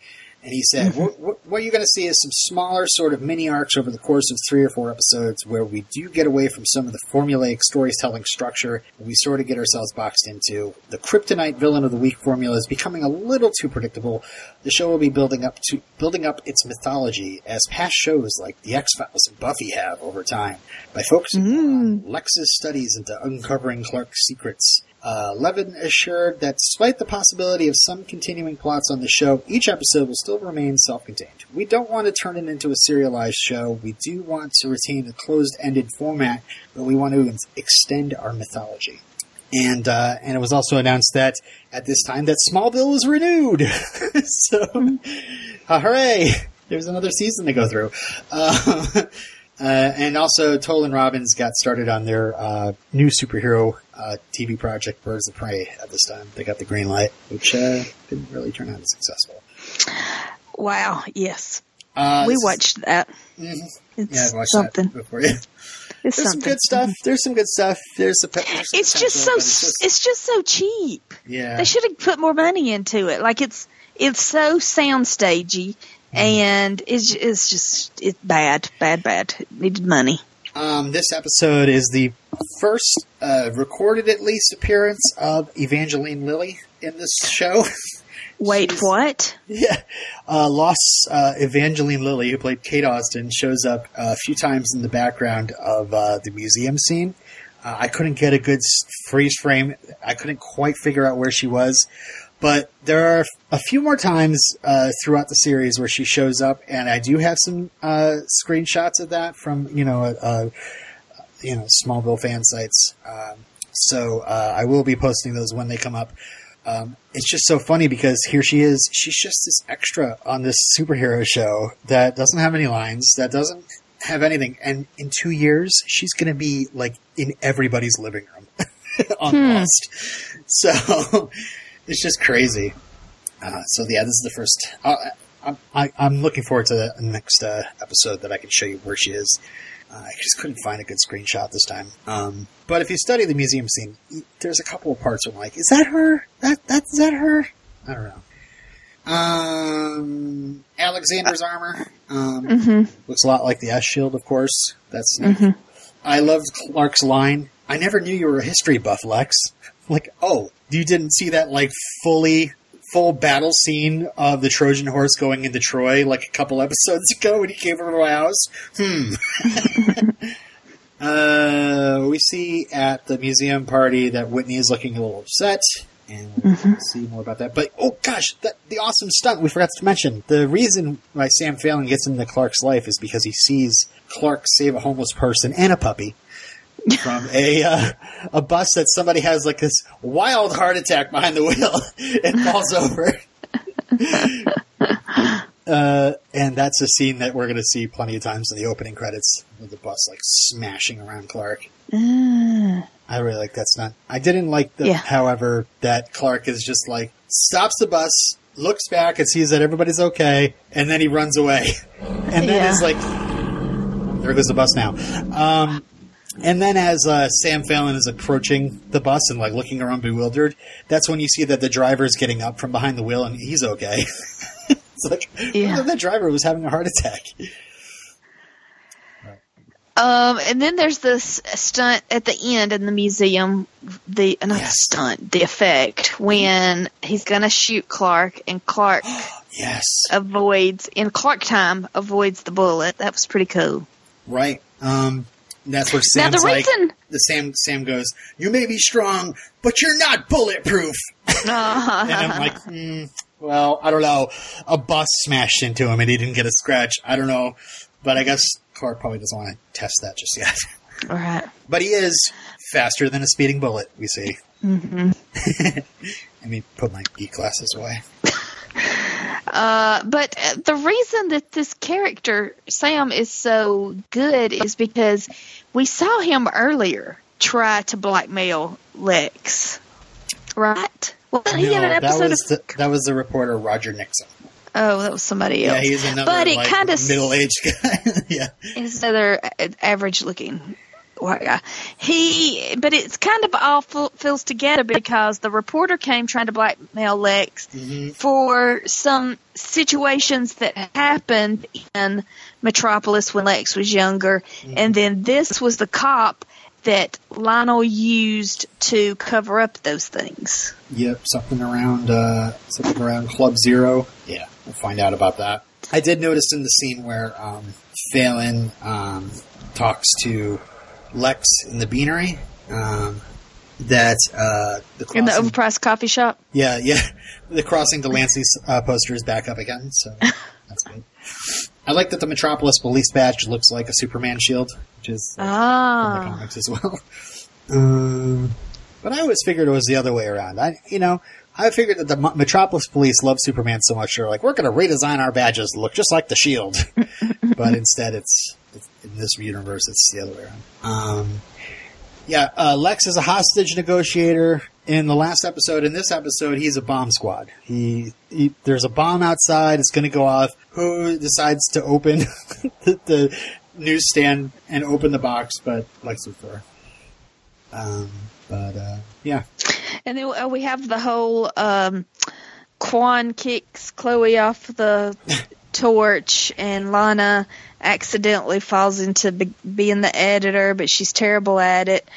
and he said, mm-hmm. what, what, what you're going to see is some smaller sort of mini arcs over the course of three or four episodes where we do get away from some of the formulaic storytelling structure. And we sort of get ourselves boxed into the kryptonite villain of the week formula is becoming a little too predictable. The show will be building up to building up its mythology as past shows like The X Files and Buffy have over time by focusing mm-hmm. on Lex's studies into uncovering Clark's secrets. Uh, Levin assured that despite the possibility of some continuing plots on the show, each episode will still remain self-contained. We don't want to turn it into a serialized show. We do want to retain a closed-ended format, but we want to extend our mythology. And uh, and it was also announced that at this time that Smallville was renewed. so, hooray! There's another season to go through. Uh, uh, and also, Toll and Robbins got started on their uh, new superhero uh, TV project, Birds of Prey. At this time, they got the green light, which uh, didn't really turn out as successful. Wow. Yes. Uh, we watched that. Mhm. It's Yeah, I've watched something. that before. Yeah. It's There's some good stuff. There's some good stuff. There's, a, there's It's just so. it's just- It's just so cheap. yeah. They should have put more money into it. Like it's it's so soundstagey, Mm-hmm. and it's it's just it's bad, bad, bad. It needed money. Um, this episode is the first uh, recorded, at least, appearance of Evangeline Lilly in this show. Wait, She's- what? yeah, uh, Lost uh, Evangeline Lilly, who played Kate Austen, shows up a few times in the background of uh, the museum scene. Uh, I couldn't get a good freeze frame. I couldn't quite figure out where she was. But there are a few more times uh, throughout the series where she shows up, and I do have some uh, screenshots of that from you know uh, you know Smallville fan sites. Um, so uh, I will be posting those when they come up. Um, it's just so funny because here she is. She's just this extra on this superhero show that doesn't have any lines, that doesn't have anything. And in two years, she's going to be like in everybody's living room on Hmm. Lost. So it's just crazy. Uh, so yeah, this is the first. Uh, I'm, I, I'm looking forward to the next uh, episode that I can show you where she is. Uh, I just couldn't find a good screenshot this time. Um, but if you study the museum scene, there's a couple of parts where I'm like, is that her? That that's that her? I don't know. Um, Alexander's armor um, Mm-hmm. looks a lot like the S shield, of course. That's Mm-hmm. I loved Clark's line. I never knew you were a history buff, Lex. Like, oh, you didn't see that like fully full battle scene of the Trojan horse going into Troy like a couple episodes ago when he came over to my house? Hmm. uh, we see at the museum party that Whitney is looking a little upset. And we'll Mm-hmm. see more about that. But oh gosh, that, the awesome stunt we forgot to mention. The reason why Sam Phelan gets into Clark's life is because he sees Clark save a homeless person and a puppy from a uh, a bus that somebody has like this wild heart attack behind the wheel and falls over. uh, and that's a scene that we're going to see plenty of times in the opening credits with the bus like smashing around Clark. Ah. I really like that stunt. I didn't like the, Yeah. however, that Clark is just like stops the bus, looks back and sees that everybody's okay, and then he runs away, and then Yeah. is like, there goes the bus now. Um, and then as uh, Sam Fallon is approaching the bus and like looking around bewildered, that's when you see that the driver is getting up from behind the wheel and he's okay. it's like Yeah. driver was having a heart attack. Um, and then there's this stunt at the end in the museum. The not Yes. stunt, the effect when he's gonna shoot Clark, and Clark Yes, avoids in Clark time avoids the bullet. That was pretty cool. right. Um, that's where Now, Sam's the like. reason- the Sam Sam goes, "You may be strong, but you're not bulletproof." And I'm like, hmm, well, I don't know. A bus smashed into him and he didn't get a scratch. I don't know, but I guess Clark probably doesn't want to test that just yet. All right. But he is faster than a speeding bullet. We see. Mm-hmm. I mean, put my geek glasses away. Uh, but uh, the reason that this character Sam is so good is because we saw him earlier try to blackmail Lex, right? Wasn't he in an No, that episode was of? the, that was the reporter Roger Nixon. oh, that was somebody else. Yeah, he's another but it like, kind of middle-aged guy. yeah, is another average-looking white guy. He, but it's kind of all f- feels together because the reporter came trying to blackmail Lex Mhm. for some situations that happened in Metropolis when Lex was younger, and then this was the cop that Lionel used to cover up those things. Yep, something around uh, something around Club Zero. Yeah, we'll find out about that. I did notice in the scene where um, Phelan um, talks to Lex in the beanery um, that uh, the In the overpriced coffee shop. yeah, yeah, the crossing to Lancey uh, poster is back up again, so that's good. I like that the Metropolis police badge looks like a Superman shield, which is uh, from the Ah. comics as well. Um, but I always figured it was the other way around. I, you know, I figured that the Metropolis police love Superman so much they're like, we're going to redesign our badges to look just like the Shield. but instead, it's in this universe, it's the other way around. Um, yeah, uh, Lex is a hostage negotiator. In the last episode, in this episode, he's a bomb squad. He, he there's a bomb outside. It's going to go off. Who decides to open the, the newsstand and open the box? But Lex Luthor. Um, but uh, yeah, And then uh, we have the whole um, Kwan kicks Chloe off the torch, and Lana accidentally falls into be- being the editor, but she's terrible at it.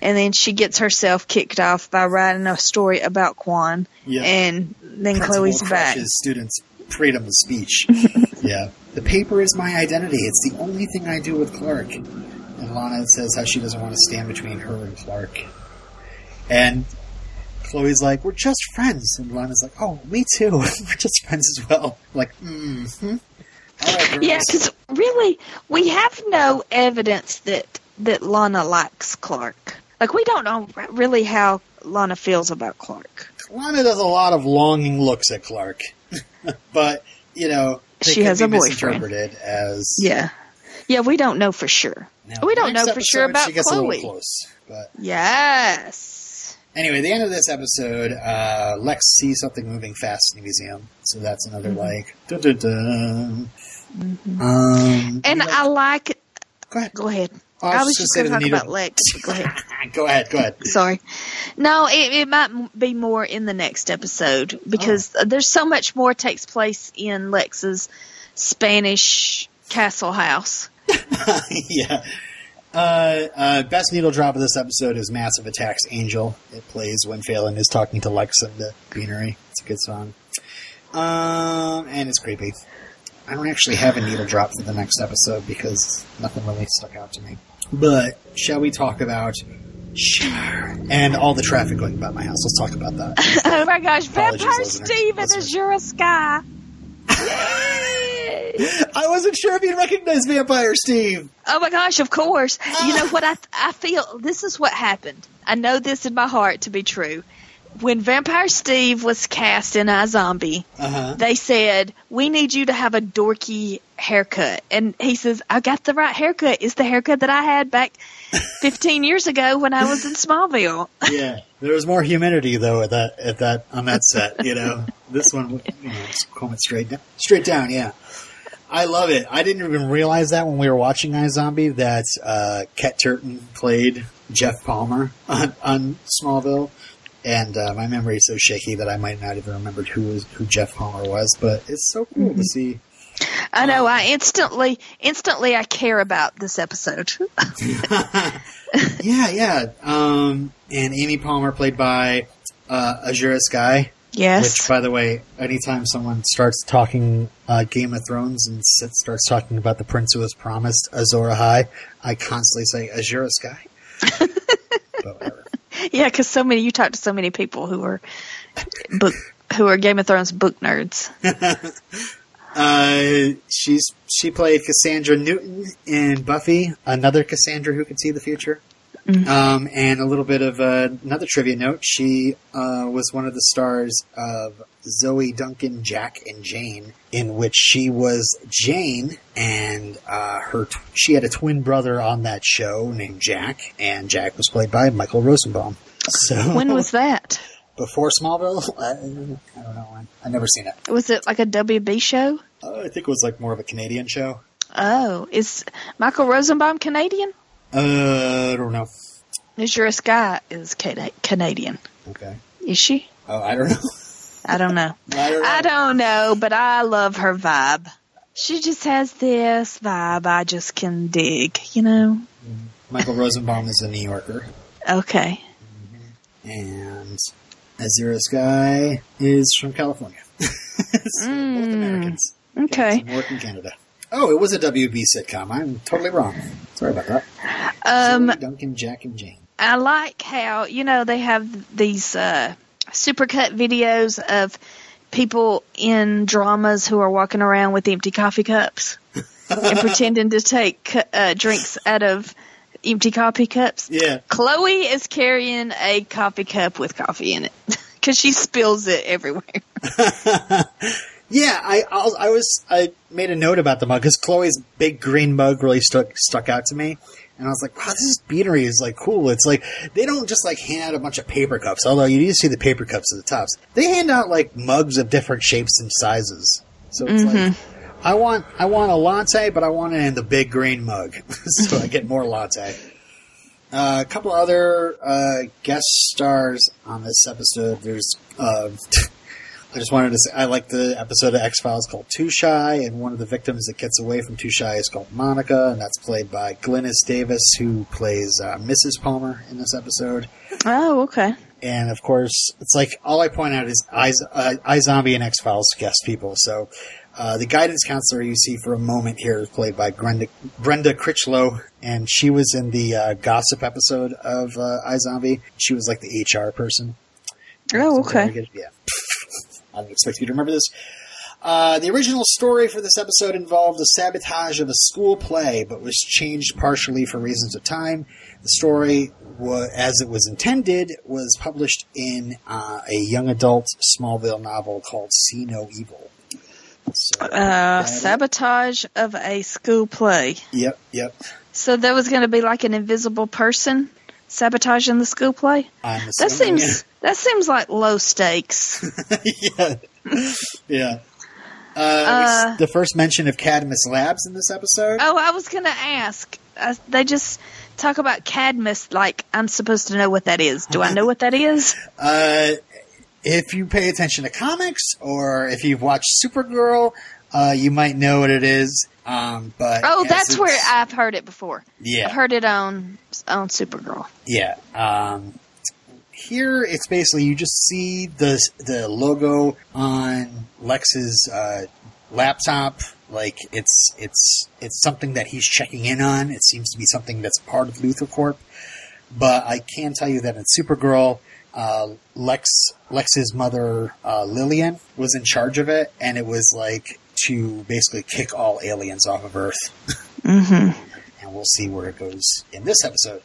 And then she gets herself kicked off by writing a story about Kwan, Yeah. and then Principal Chloe's back. students' freedom of speech. yeah, the paper is my identity. It's the only thing I do with Clark. And Lana says how she doesn't want to stand between her and Clark. And Chloe's like, "We're just friends," and Lana's like, "Oh, me too. We're just friends as well." Like, mm-hmm. Right. Yeah, because really, we have no evidence that that Lana likes Clark. Like, we don't know really how Lana feels about Clark. Lana does a lot of longing looks at Clark, but you know She has a boyfriend. as Yeah. Yeah, we don't know for sure. Now, we don't know for sure about she gets a Chloe. little close, but Yes. Anyway, the end of this episode, uh, Lex sees something moving fast in the museum, so that's another Mm-hmm. like. Dun, dun, dun. Um, And you like- I like. go ahead. Go ahead. Oh, I I was was just just gonna going to say talk to about Lex. Go ahead. go ahead. Go ahead. Sorry. No, it, it might be more in the next episode because Oh. there's so much more takes place in Lex's Spanish castle house. yeah. Uh, uh, best needle drop of this episode is Massive Attacks Angel. It plays when Phelan is talking to Lex in the Beanery. It's a good song. Um, and it's creepy. I don't actually have a needle drop for the next episode because nothing really stuck out to me. But shall we talk about Sure. And all the traffic going by my house. Let's talk about that. oh my gosh, Apologies, Vampire listener. Steve and Listener. Sky. I wasn't sure if you recognized Vampire Steve. Oh my gosh, of course. You know what I I feel this is what happened. I know this in my heart to be true. When Vampire Steve was cast in iZombie, Uh huh. they said, "We need you to have a dorky haircut." And he says, "I got the right haircut. It's the haircut that I had back 15 years ago when I was in Smallville." Yeah. There was more humidity though at that at that on that set. You know, this one, you know, just coming straight down, straight down. Yeah. I love it. I didn't even realize that when we were watching iZombie that uh, Kett Turton played Jeff Palmer on, on Smallville, and uh, my memory is so shaky that I might not even remembered who was who Jeff Palmer was. But it's so cool to see. I know. I instantly, instantly, I care about this episode. yeah, yeah. Um, and Amy Palmer played by uh, Azura Skye. Yes. Which, by the way, anytime someone starts talking uh, Game of Thrones and s- starts talking about the prince who was promised Azor Ahai, I constantly say Azura Skye. Yeah, because so many you talk to so many people who are book who are Game of Thrones book nerds. Uh, she's she played Cassandra Newton in Buffy, another Cassandra who can see the future. Um, and a little bit of uh, another trivia note: she uh, was one of the stars of Zoe Duncan, Jack, and Jane, in which she was Jane, and uh, her tw- she had a twin brother on that show named Jack, and Jack was played by Michael Rosenbaum. So When was that? before Smallville? I, I don't know when. I never seen it. Was it like a WB show? Uh, I think it was like more of a Canadian show. Oh, is Michael Rosenbaum Canadian? Uh, I don't know. Azura Skye is Canadian. Okay. Is she? Oh, I don't know. I don't know. I don't know. I don't know, but I love her vibe. She just has this vibe I just can dig, you know? Michael Rosenbaum is a New Yorker, Okay. and Azura Skye is from California. so Mm. both Americans. Okay. Work in Canada. Oh, it was a WB sitcom. I'm totally wrong. Sorry about that. Um, Zoe Duncan, Jack, and Jane. I like how you know they have these uh, supercut videos of people in dramas who are walking around with empty coffee cups and pretending to take uh, drinks out of empty coffee cups. Yeah. Chloe is carrying a coffee cup with coffee in it because she spills it everywhere. Yeah, I I'll, I was I made a note about the mug because Chloe's big green mug really stuck stuck out to me, and I was like, wow, this beanery is like cool. It's like they don't just like hand out a bunch of paper cups, although you need to see the paper cups at the tops. They hand out like mugs of different shapes and sizes. So it's like I want I want a latte, but I want it in the big green mug, so I get more latte. Uh, a couple other uh, guest stars on this episode. There's uh, I just wanted to say I like the episode of X Files called Too Shy, and one of the victims that gets away from Too Shy is called Monica, and that's played by Glynis Davies, who plays uh, Mrs. Palmer in this episode. Oh, okay. And of course, it's like all I point out is I, uh, iZombie and X Files guest people. So uh, the guidance counselor you see for a moment here is played by Brenda, Brenda Crichlow, and she was in the uh, gossip episode of uh, iZombie. She was like the HR person. Oh, okay. Yeah. I didn't expect you to remember this. Uh, the original story for this episode involved the sabotage of a school play, but was changed partially for reasons of time. The story, wa- as it was intended, was published in uh, a young adult Smallville novel called See No Evil. So, Uh, that- sabotage of a school play. Yep, yep. So there was going to be like an invisible person sabotaging the school play. I'm That seems that seems like low stakes. yeah. yeah. Uh, Uh, the first mention of Cadmus Labs in this episode. Oh, I was going to ask. Uh, they just talk about Cadmus like I'm supposed to know what that is. Do I know what that is? Uh, if you pay attention to comics or if you've watched Supergirl, uh, you might know what it is. Um, but Oh, that's where I've heard it before. yeah, I've heard it on on Supergirl. Yeah. Um, here, it's basically you just see the the logo on Lex's uh, laptop. Like it's it's it's something that he's checking in on. It seems to be something that's part of LuthorCorp. But I can tell you that in Supergirl, uh, Lex Lex's mother uh, Lillian was in charge of it, and it was like to basically kick all aliens off of Earth Mm-hmm. and we'll see where it goes in this episode.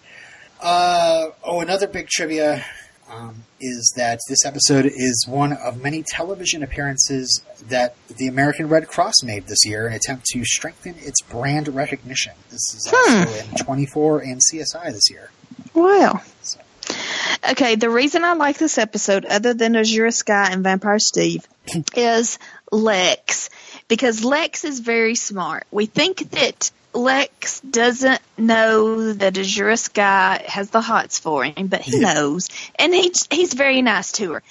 Uh, oh, another big trivia um, is that this episode is one of many television appearances that the American Red Cross made this year in an attempt to strengthen its brand recognition. This is also in 24 and CSI this year. Wow. So, okay. The reason I like this episode, other than Azura Skye and Vampire Steve, is Lex because Lex is very smart. We think that Lex doesn't know that Azure guy has the hots for him, but he Yeah. knows, and he's he's very nice to her.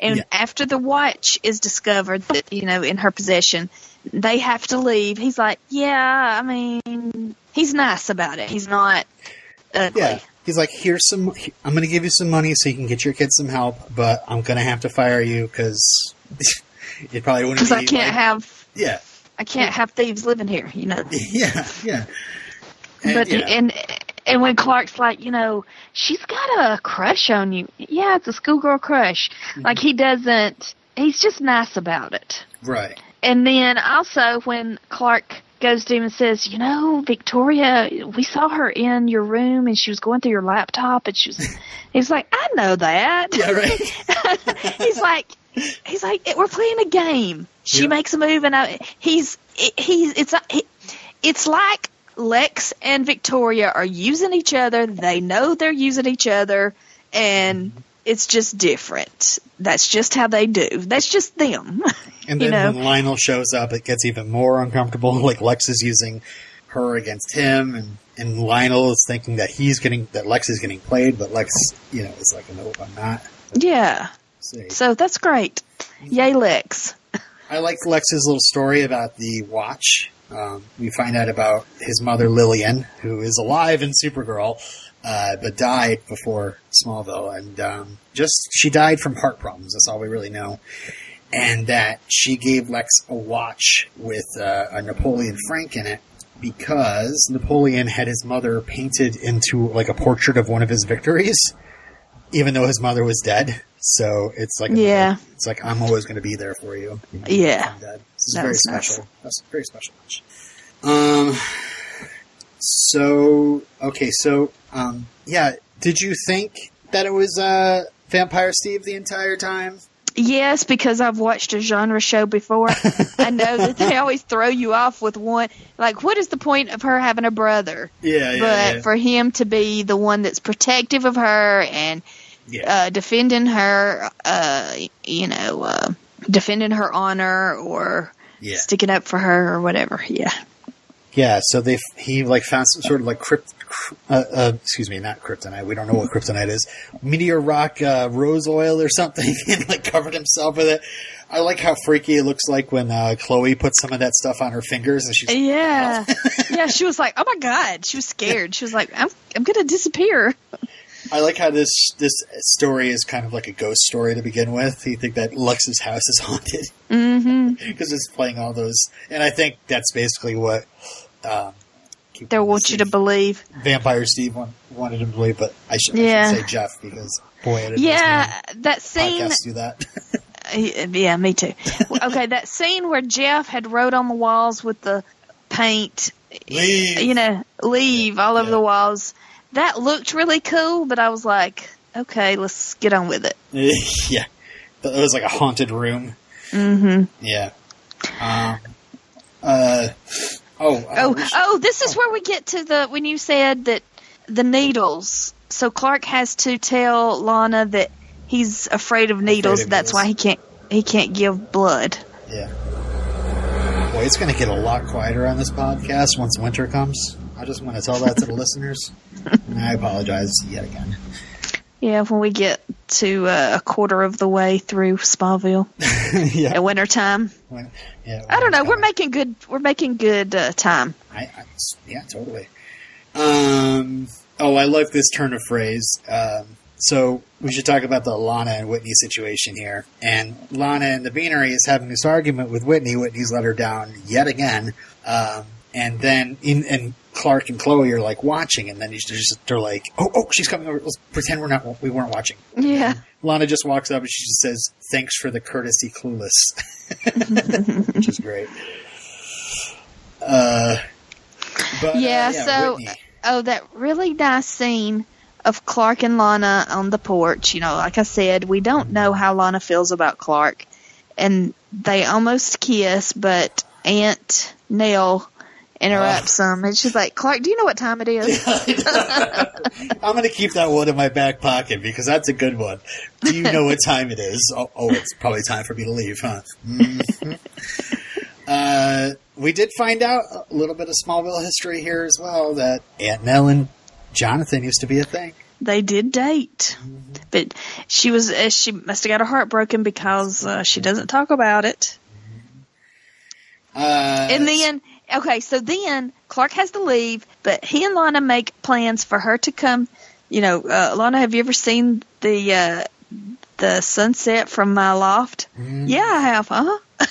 And Yeah. after the watch is discovered that you know in her possession, they have to leave. He's like, yeah, I mean, he's nice about it. He's not ugly. yeah, he's like, "Here's some. I'm going to give you some money so you can get your kids some help, but I'm going to have to fire you because it probably wouldn't Because be I can't like- have yeah, I can't have thieves living here, you know. yeah, yeah." And, but know, and and when Clark's like, you know, she's got a crush on you. Yeah, it's a schoolgirl crush. Mm-hmm. Like he doesn't. He's just nice about it. right. And then also when Clark goes to him and says, you know, Victoria, we saw her in your room and she was going through your laptop and she was. he's like, I know that. Yeah, right. he's like, he's like, we're playing a game. She Yeah. makes a move, and I, he's he's it's he, it's like Lex and Victoria are using each other. They know they're using each other, and mm-hmm. it's just different. That's just how they do. That's just them. And you then know. when Lionel shows up, it gets even more uncomfortable. Like Lex is using her against him, and, and Lionel is thinking that he's getting that Lex is getting played, but Lex, you know, is like, no, I'm not. yeah. See. So that's great. Yay, Lex. I like Lex's little story about the watch. Um, we find out about his mother Lillian, who is alive in Supergirl, uh, but died before Smallville, and um, just she died from heart problems. That's all we really know. And that she gave Lex a watch with uh, a Napoleon Frank in it because Napoleon had his mother painted into like a portrait of one of his victories, even though his mother was dead. So it's like Yeah. it's like I'm always going to be there for you. Yeah. This is That very nice. special. That's a very special. Um. So okay, so um, yeah. Did you think that it was uh, Vampire Steve the entire time? Yes, because I've watched a genre show before. I know that they always throw you off with one. Like, what is the point of her having a brother? Yeah, yeah but for him to be the one that's protective of her and yeah. uh, defending her, uh, you know, uh, defending her honor or yeah. sticking up for her or whatever. Yeah. Yeah, so they he like found some sort of like crypt, uh, uh, excuse me, not kryptonite. We don't know what kryptonite is. Meteor rock uh, rose oil or something, and like covered himself with it. I like how freaky it looks like when uh, Chloe puts some of that stuff on her fingers, and she's Yeah. yeah, she was like, oh my God. She was scared. She was like, I'm, I'm going to disappear. I like how this this story is kind of like a ghost story to begin with. You think that Lex's house is haunted because it's playing all those, and I think that's basically what um, They want you to believe. Vampire Steve want, wanted him to believe, but I should, I Yeah. should say Jeff because boy, I didn't Yeah, that scene. do that. Yeah, me too. okay, that scene where Jeff had wrote on the walls with the paint, Leave. you know, leave all over Yeah. the walls. That looked really cool, but I was like, okay, let's get on with it. yeah, it was like a haunted room. Mm-hmm. Yeah. Um. Uh. Oh. Oh, should- oh, this is where we get to the when you said that the needles. So Clark has to tell Lana that he's afraid of needles. of That's needles. why he can't he can't give blood. Yeah. Boy, it's going to get a lot quieter on this podcast once winter comes. I just want to tell that to the listeners, and I apologize yet again. Yeah, when we get to uh, a quarter of the way through Smallville yeah. at wintertime. When- yeah, I don't know. We're making good. We're making good uh, time. I, I, yeah, totally. Um, oh, I like this turn of phrase. Um, so we should talk about the Lana and Whitney situation here. And Lana in the Beanery is having this argument with Whitney. Whitney's let her down yet again. Um, and then in, and Clark and Chloe are like watching, and then he's just they're like, "Oh, oh, she's coming over. Let's pretend we're not we weren't watching." Yeah. Lana just walks up and she just says, "Thanks for the courtesy, clueless," which is great. Uh, but, uh, Yeah, so- Whitney. Oh, that really nice scene of Clark and Lana on the porch. You know, like I said, we don't know how Lana feels about Clark, and they almost kiss, but Aunt Nell interrupts them, and she's like, "Clark, do you know what time it is?" I'm going to keep that one in my back pocket because that's a good one. Do you know what time it is? Oh, oh it's probably time for me to leave, huh? Mhm. uh, we did find out a little bit of Smallville history here as well that Aunt Nell and Jonathan used to be a thing. they did date, but she was uh, she must have got her heart broken because uh, she doesn't talk about it. Uh, the then, okay, so then Clark has to leave, but he and Lana make plans for her to come. You know, uh, Lana, have you ever seen the uh, the sunset from my loft? Mm-hmm. Yeah, I have. Huh?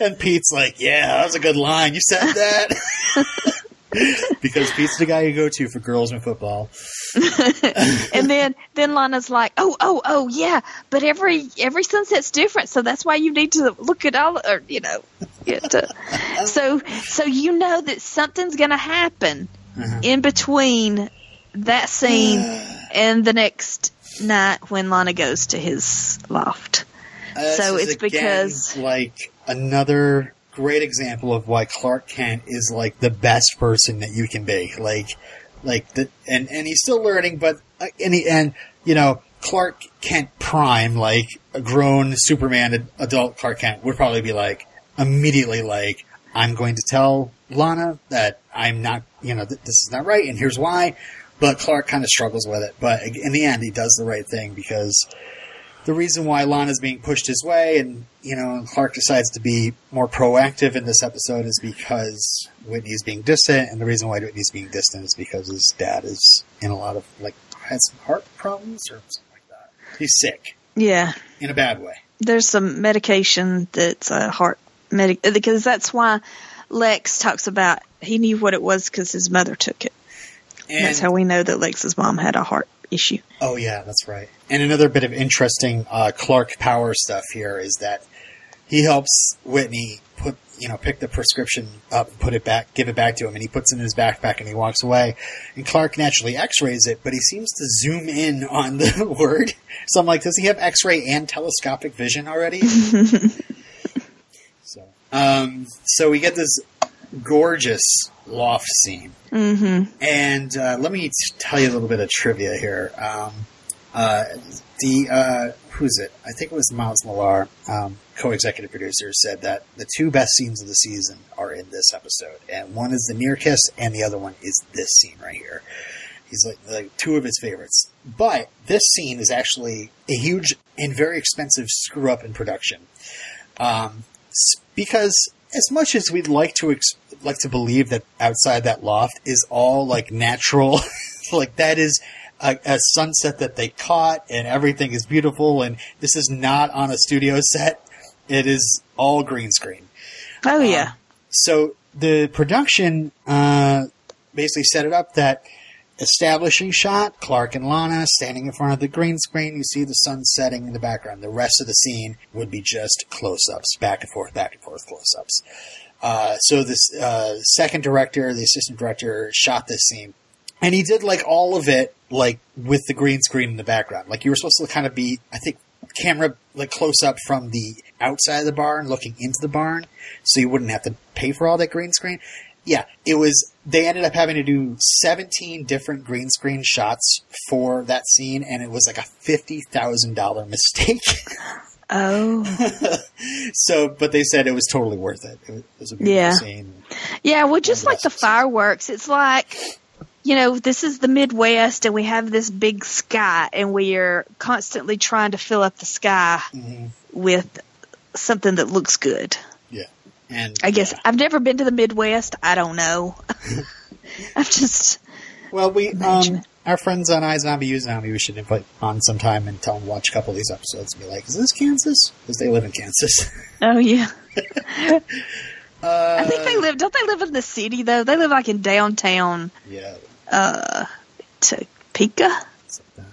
And Pete's like, "Yeah, that was a good line. You said that." because Pete's the guy you go to for girls in football. and then then Lana's like, oh, oh, oh, yeah, but every every sunset's different, so that's why you need to look at all, or you know, to, so so you know that something's going to happen Uh-huh. in between that scene and the next night when Lana goes to his loft. Uh, So it's again, because- like another great example of why Clark Kent is like the best person that you can be. Like, like the and and he's still learning, but and he, and you know Clark Kent prime, like a grown Superman adult Clark Kent would probably be like immediately like I'm going to tell Lana that I'm not, you know, th- this is not right, and here's why. But Clark kind of struggles with it. But in the end, he does the right thing because the reason why Lana's being pushed his way and, you know, Clark decides to be more proactive in this episode is because Whitney's being distant, and the reason why Whitney's being distant is because his dad is in a lot of, like, has some heart problems or something like that. He's sick. Yeah, In a bad way. there's some medication that's a heart medic because that's why Lex talks about he knew what it was because his mother took it. And, that's how we know that Lex's mom had a heart issue. Oh yeah, that's right. And another bit of interesting uh, Clark Power stuff here is that he helps Whitney put you know pick the prescription up, put it back, give it back to him, and he puts it in his backpack and he walks away. And Clark naturally X-rays it, but he seems to zoom in on the word. So I'm like, does he have X-ray and telescopic vision already? so, um, so we get this gorgeous loft scene. Mm-hmm. And uh, let me t- tell you a little bit of trivia here. Um, uh, the uh, who's it? I think it was Miles Millar, um, co-executive producer, said that the two best scenes of the season are in this episode, and one is the near kiss, and the other one is this scene right here. He's like, like two of his favorites. But this scene is actually a huge and very expensive screw up in production. Um, because as much as we'd like to ex- like to believe that outside that loft is all like natural, like that is a, a sunset that they caught and everything is beautiful and this is not on a studio set. It is all green screen. Oh yeah. So the production uh, basically set it up that establishing shot, Clark and Lana standing in front of the green screen. You see the sun setting in the background. The rest of the scene would be just close-ups, back and forth, back and forth close-ups. Uh, so this uh, second director, the assistant director, shot this scene, and he did like all of it like with the green screen in the background. Like you were supposed to kind of be, I think, camera like close up from the outside of the barn, looking into the barn, so you wouldn't have to pay for all that green screen. Yeah, it was. They ended up having to do 17 different green screen shots for that scene, and it was like a fifty thousand dollar mistake. Oh so, but they said it was totally worth it. It was a beautiful Yeah. scene. yeah. Well, just like the fireworks, it's like you know, this is the Midwest and we have this big sky and we are constantly trying to fill up the sky Mhm. with something that looks good. Yeah. And I guess yeah. I've never been to the Midwest. I don't know. I've just Well, we Imagine um, our friends on iZombie U Zombie, we should invite on sometime and tell them to watch a couple of these episodes and be like, "Is this Kansas?" Because they live in Kansas. oh yeah. Uh, I think they live. Don't they live in the city though? They live like in downtown Yeah. uh, Topeka.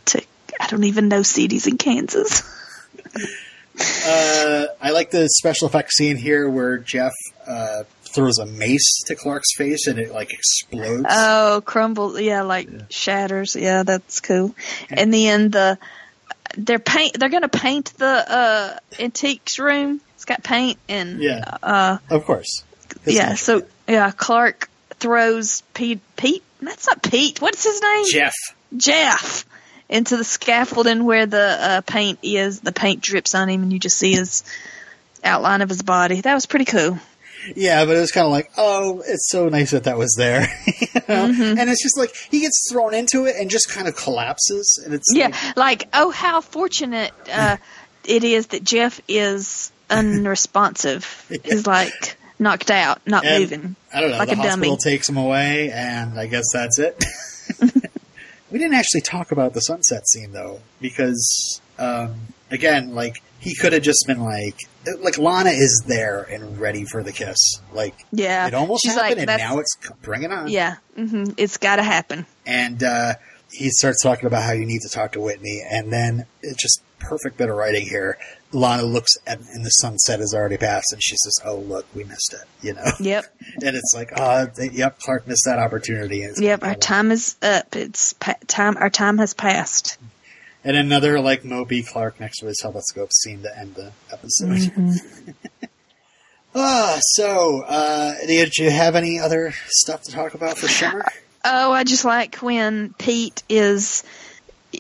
To I don't even know cities in Kansas. Uh, I like the special effects scene here where Jeff uh, throws a mace to Clark's face and it like explodes. Oh, crumble. Yeah, like shatters. Yeah, that's cool. And then the they're paint. They're gonna paint the uh, antiques room. It's got paint and Yeah. Uh, of course. His yeah. name- So yeah, Clark throws Pete. Pete. That's not Pete. What's his name? Jeff. Jeff into the scaffolding where the uh, paint is. The paint drips on him, and you just see his outline of his body. That was pretty cool. Yeah, but it was kind of like, oh, it's so nice that that was there. You know? Mm-hmm. And it's just like he gets thrown into it and just kind of collapses, and it's Yeah, like, like oh, how fortunate uh, it is that Jeff is unresponsive. He's like knocked out, not And- moving. I don't know. like the a hospital dummy. takes him away, and I guess that's it. we didn't actually talk about the sunset scene though, because um, again, like he could have just been like, like Lana is there and ready for the kiss. Like Yeah, it almost She's happened, like, and now it's bring it on. Yeah, hmm it's got to happen. And uh, he starts talking about how you need to talk to Whitney, and then it's just perfect bit of writing here. Lana looks at, and the sunset has already passed, and she says, "Oh, look, we missed it," you know. Yep, and it's like, oh, they, yep, Clark missed that opportunity. And yep. Our time is up. It's pa- time. Our time has passed. And another like Moby Clark next to his telescope scene to end the episode. Mm-hmm. Ah, so uh, did you have any other stuff to talk about for Shimmer? Oh, I just like when Pete is,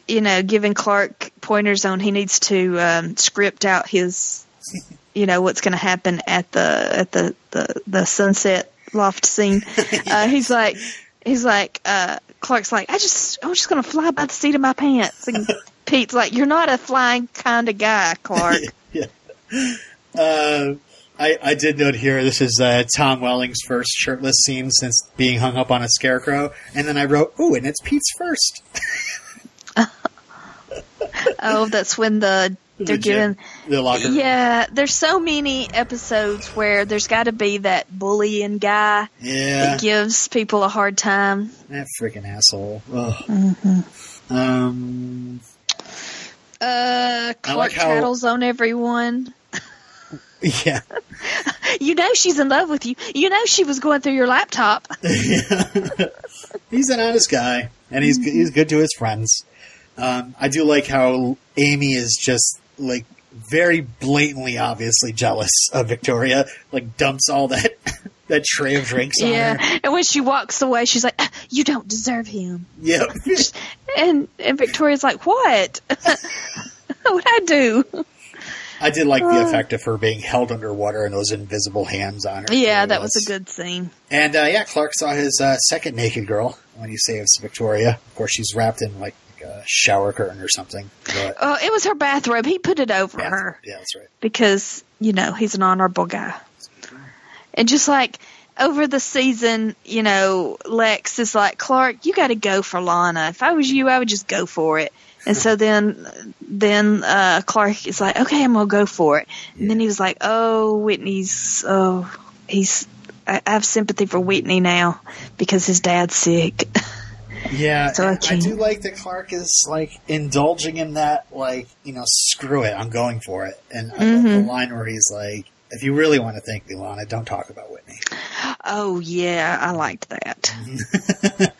you know, giving Clark pointers on he needs to um, script out his, you know, what's going to happen at the at the the, the sunset loft scene. uh, he's like, he's like, uh, Clark's like, I just, I'm just going to fly by the seat of my pants. And Pete's like, you're not a flying kind of guy, Clark. yeah. Uh, I, I did note here this is uh, Tom Welling's first shirtless scene since being hung up on a scarecrow, and then I wrote, "Ooh, and it's Pete's first. oh, that's when the they're The gym, giving. the locker. Yeah, there's so many episodes where there's got to be that bullying guy yeah, that gives people a hard time. that freaking asshole. Mm-hmm. Um, Uh, Clark like how- tattles on everyone. yeah. You know she's in love with you. You know she was going through your laptop. he's an honest guy, and he's he's good to his friends. Um, I do like how Amy is just like very blatantly, obviously jealous of Victoria. Like dumps all that that tray of drinks on Yeah, her. and when she walks away, she's like, "Ah, "You don't deserve him." Yep. And and Victoria's like, "What? what I do?" I did like the effect of her being held underwater and those invisible hands on her. Yeah, that was a good scene. And uh, yeah, Clark saw his uh, second naked girl when he saves Victoria. Of course, she's wrapped in like a shower curtain or something. But, Oh, it was her bathrobe. He put it over her. yeah, that's right. because you know he's an honorable guy and just like over the season you know lex is like clark you got to go for lana. If i was you i would just go for it. And so then then uh clark is like okay i'm gonna go for it. And then he was like oh whitney's oh he's I I have sympathy for Whitney now because his dad's sick. Yeah, So I I, do like that Clark is like indulging in that, like you know, screw it, I'm going for it. And love the line where he's like, "If you really want to thank me, Lana, don't talk about Whitney." Oh yeah, I liked that.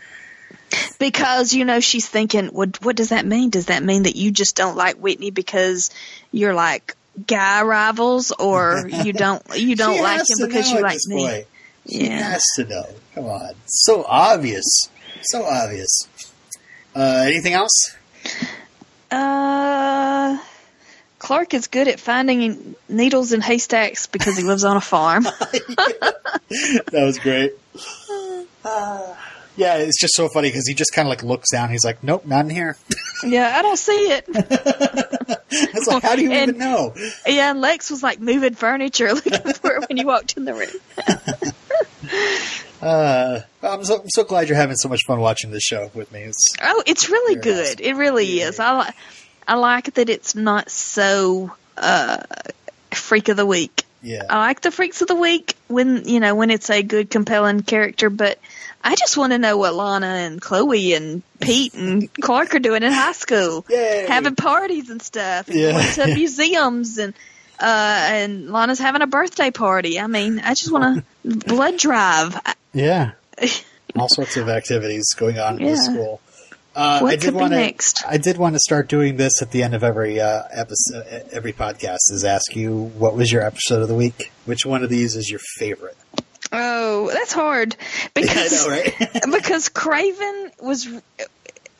because you know she's thinking, what what does that mean? Does that mean that you just don't like Whitney because you're like guy rivals, or you don't you don't like him because you like me? point. She Yeah. has to know. Come on, so obvious, so obvious. Uh, anything else? Uh, Clark is good at finding needles in haystacks because he lives on a farm. that was great. Uh, Yeah, it's just so funny because he just kind of like looks down. He's like, "Nope, not in here." Yeah, I don't see it. It's like, how do you And- even know? Yeah, and Lex was like moving furniture looking for it when you walked in the room. Uh, I'm so I'm so glad you're having so much fun watching this show with me. It's Oh, it's really Very good. It really Yeah. is. I like. I like that it's not so uh, freak of the week. yeah, I like the freaks of the week when you know when it's a good, compelling character. But I just want to know what Lana and Chloe and Pete and Clark are doing in high school, Yay. having parties and stuff, and Yeah. going to museums and. Uh, and Lana's having a birthday party. I mean, I just want to blood drive. Yeah, all sorts of activities going on in the school. Uh, What I did could be want to. next? I did want to start doing this at the end of every uh, episode, every podcast. Is ask you what was your episode of the week? Which one of these is your favorite? Oh, that's hard because know, right? because Craving was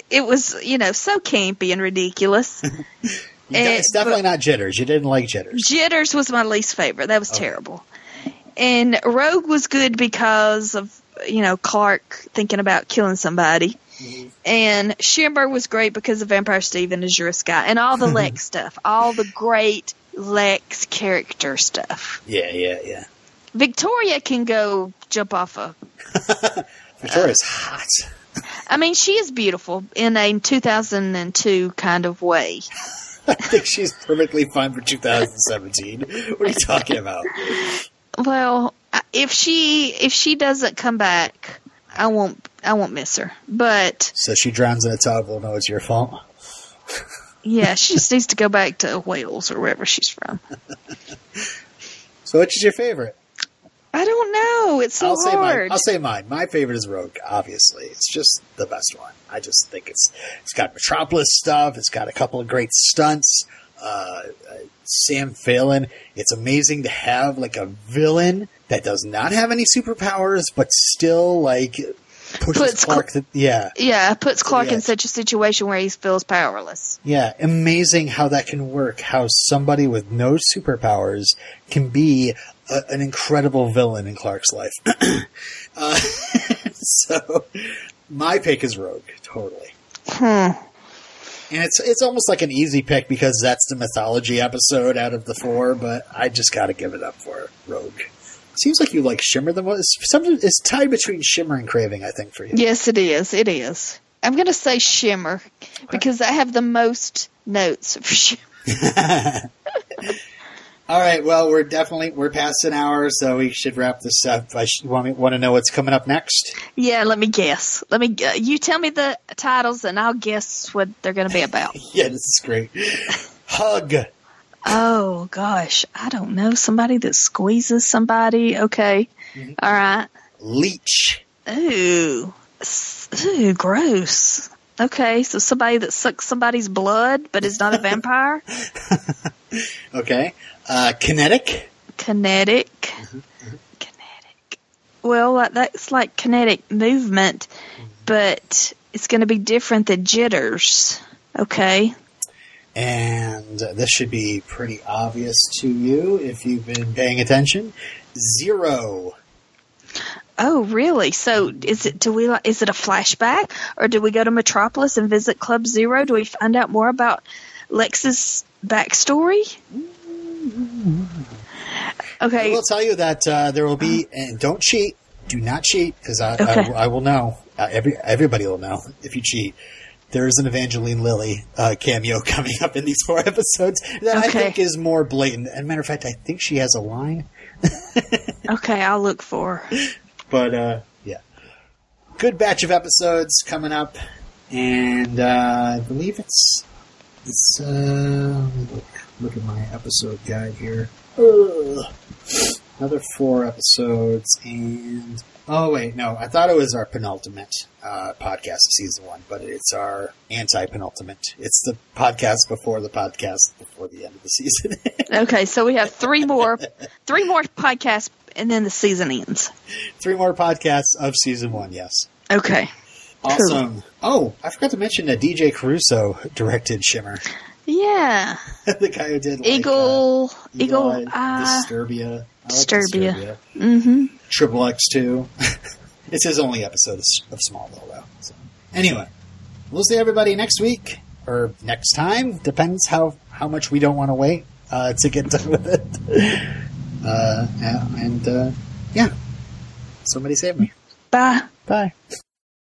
it was you know so campy and ridiculous. it's definitely not jitters. You didn't like jitters. Jitters was my least favorite. That was terrible. And Rogue was good because of you know Clark thinking about killing somebody. And Shimmer was great because of Vampire Steve and Azura Skye and all the Lex stuff, all the great Lex character stuff. Yeah, yeah, yeah. Victoria can go jump off a Victoria's hot. I mean, she is beautiful in a 2002 kind of way. I think she's perfectly fine for 2017. What are you talking about? Well, if she if she doesn't come back, I won't I won't miss her. But So she drowns in a tub. We'll know it's your fault. yeah, she just needs to go back to Wales or wherever she's from. So which is your favorite? I don't know. It's so I'll say mine. hard. I'll say mine. My favorite is Rogue. Obviously, it's just the best one. I just think it's it's got Metropolis stuff. It's got a couple of great stunts. Uh, uh, Sam Phelan. It's amazing to have like a villain that does not have any superpowers, but still like pushes Puts Clark. to, yeah, yeah, puts Clark in such a situation where he feels powerless. Yeah, amazing how that can work. How somebody with no superpowers can be a, an incredible villain in Clark's life. uh, so, my pick is Rogue, totally. Hmm. And it's it's almost like an easy pick because that's the mythology episode out of the four, but I just got to give it up for Rogue. Seems like you like Shimmer the most. Something it's tied between Shimmer and Craving, I think, for you. Yes, it is. It is. I'm going to say Shimmer because I have the most notes for Shimmer. All right. Well, we're definitely we're past an hour, so we should wrap this up. I should, want want to know what's coming up next. Yeah, let me guess. Let me. Uh, you tell me the titles, and I'll guess what they're going to be about. Yeah, this is great. Hug. Oh gosh, I don't know. Somebody that squeezes somebody. Okay, mm-hmm. All right. Leech. Ooh, ooh, gross. Okay, so somebody that sucks somebody's blood but is not a vampire. Okay. Uh, kinetic. kinetic. Mm-hmm. Mm-hmm. Kinetic. Well, that's like kinetic movement, but it's going to be different than jitters. Okay. And this should be pretty obvious to you if you've been paying attention. Zero. Oh, really? So is it? Do we? Is it a flashback, or do we go to Metropolis and visit Club Zero? Do we find out more about Lex's backstory? Okay. I will tell you that uh, there will be, and don't cheat. Do not cheat because I, Okay. I, I will know. Uh, every everybody will know if you cheat. There is an Evangeline Lilly uh, cameo coming up in these four episodes that I think is more blatant. As a matter of fact, I think she has a line. Okay, I'll look for. her. But uh, yeah, good batch of episodes coming up, and uh, I believe it's it's. Uh, let me look, look at my episode guide here. Ugh. Another four episodes, and oh wait, no, I thought it was our penultimate uh, podcast of season one, but it's our anti-penultimate. It's the podcast before the podcast before the end of the season. Okay, so we have three more, three more podcasts, and then the season ends. Three more podcasts of season one. Yes. Okay. Awesome. Oh, I forgot to mention that DJ Caruso directed Shimmer. Yeah. the guy who did like, Eagle, uh, Eagle, uh, uh, Disturbia. Like Disturbia. Disturbia. mm-hmm. Triple X two. It's his only episode of Smallville, though. So. Anyway, we'll see everybody next week or next time. Depends how how much we don't want to wait uh, to get done with it. Uh, and uh, yeah, somebody save me. Bye. Bye.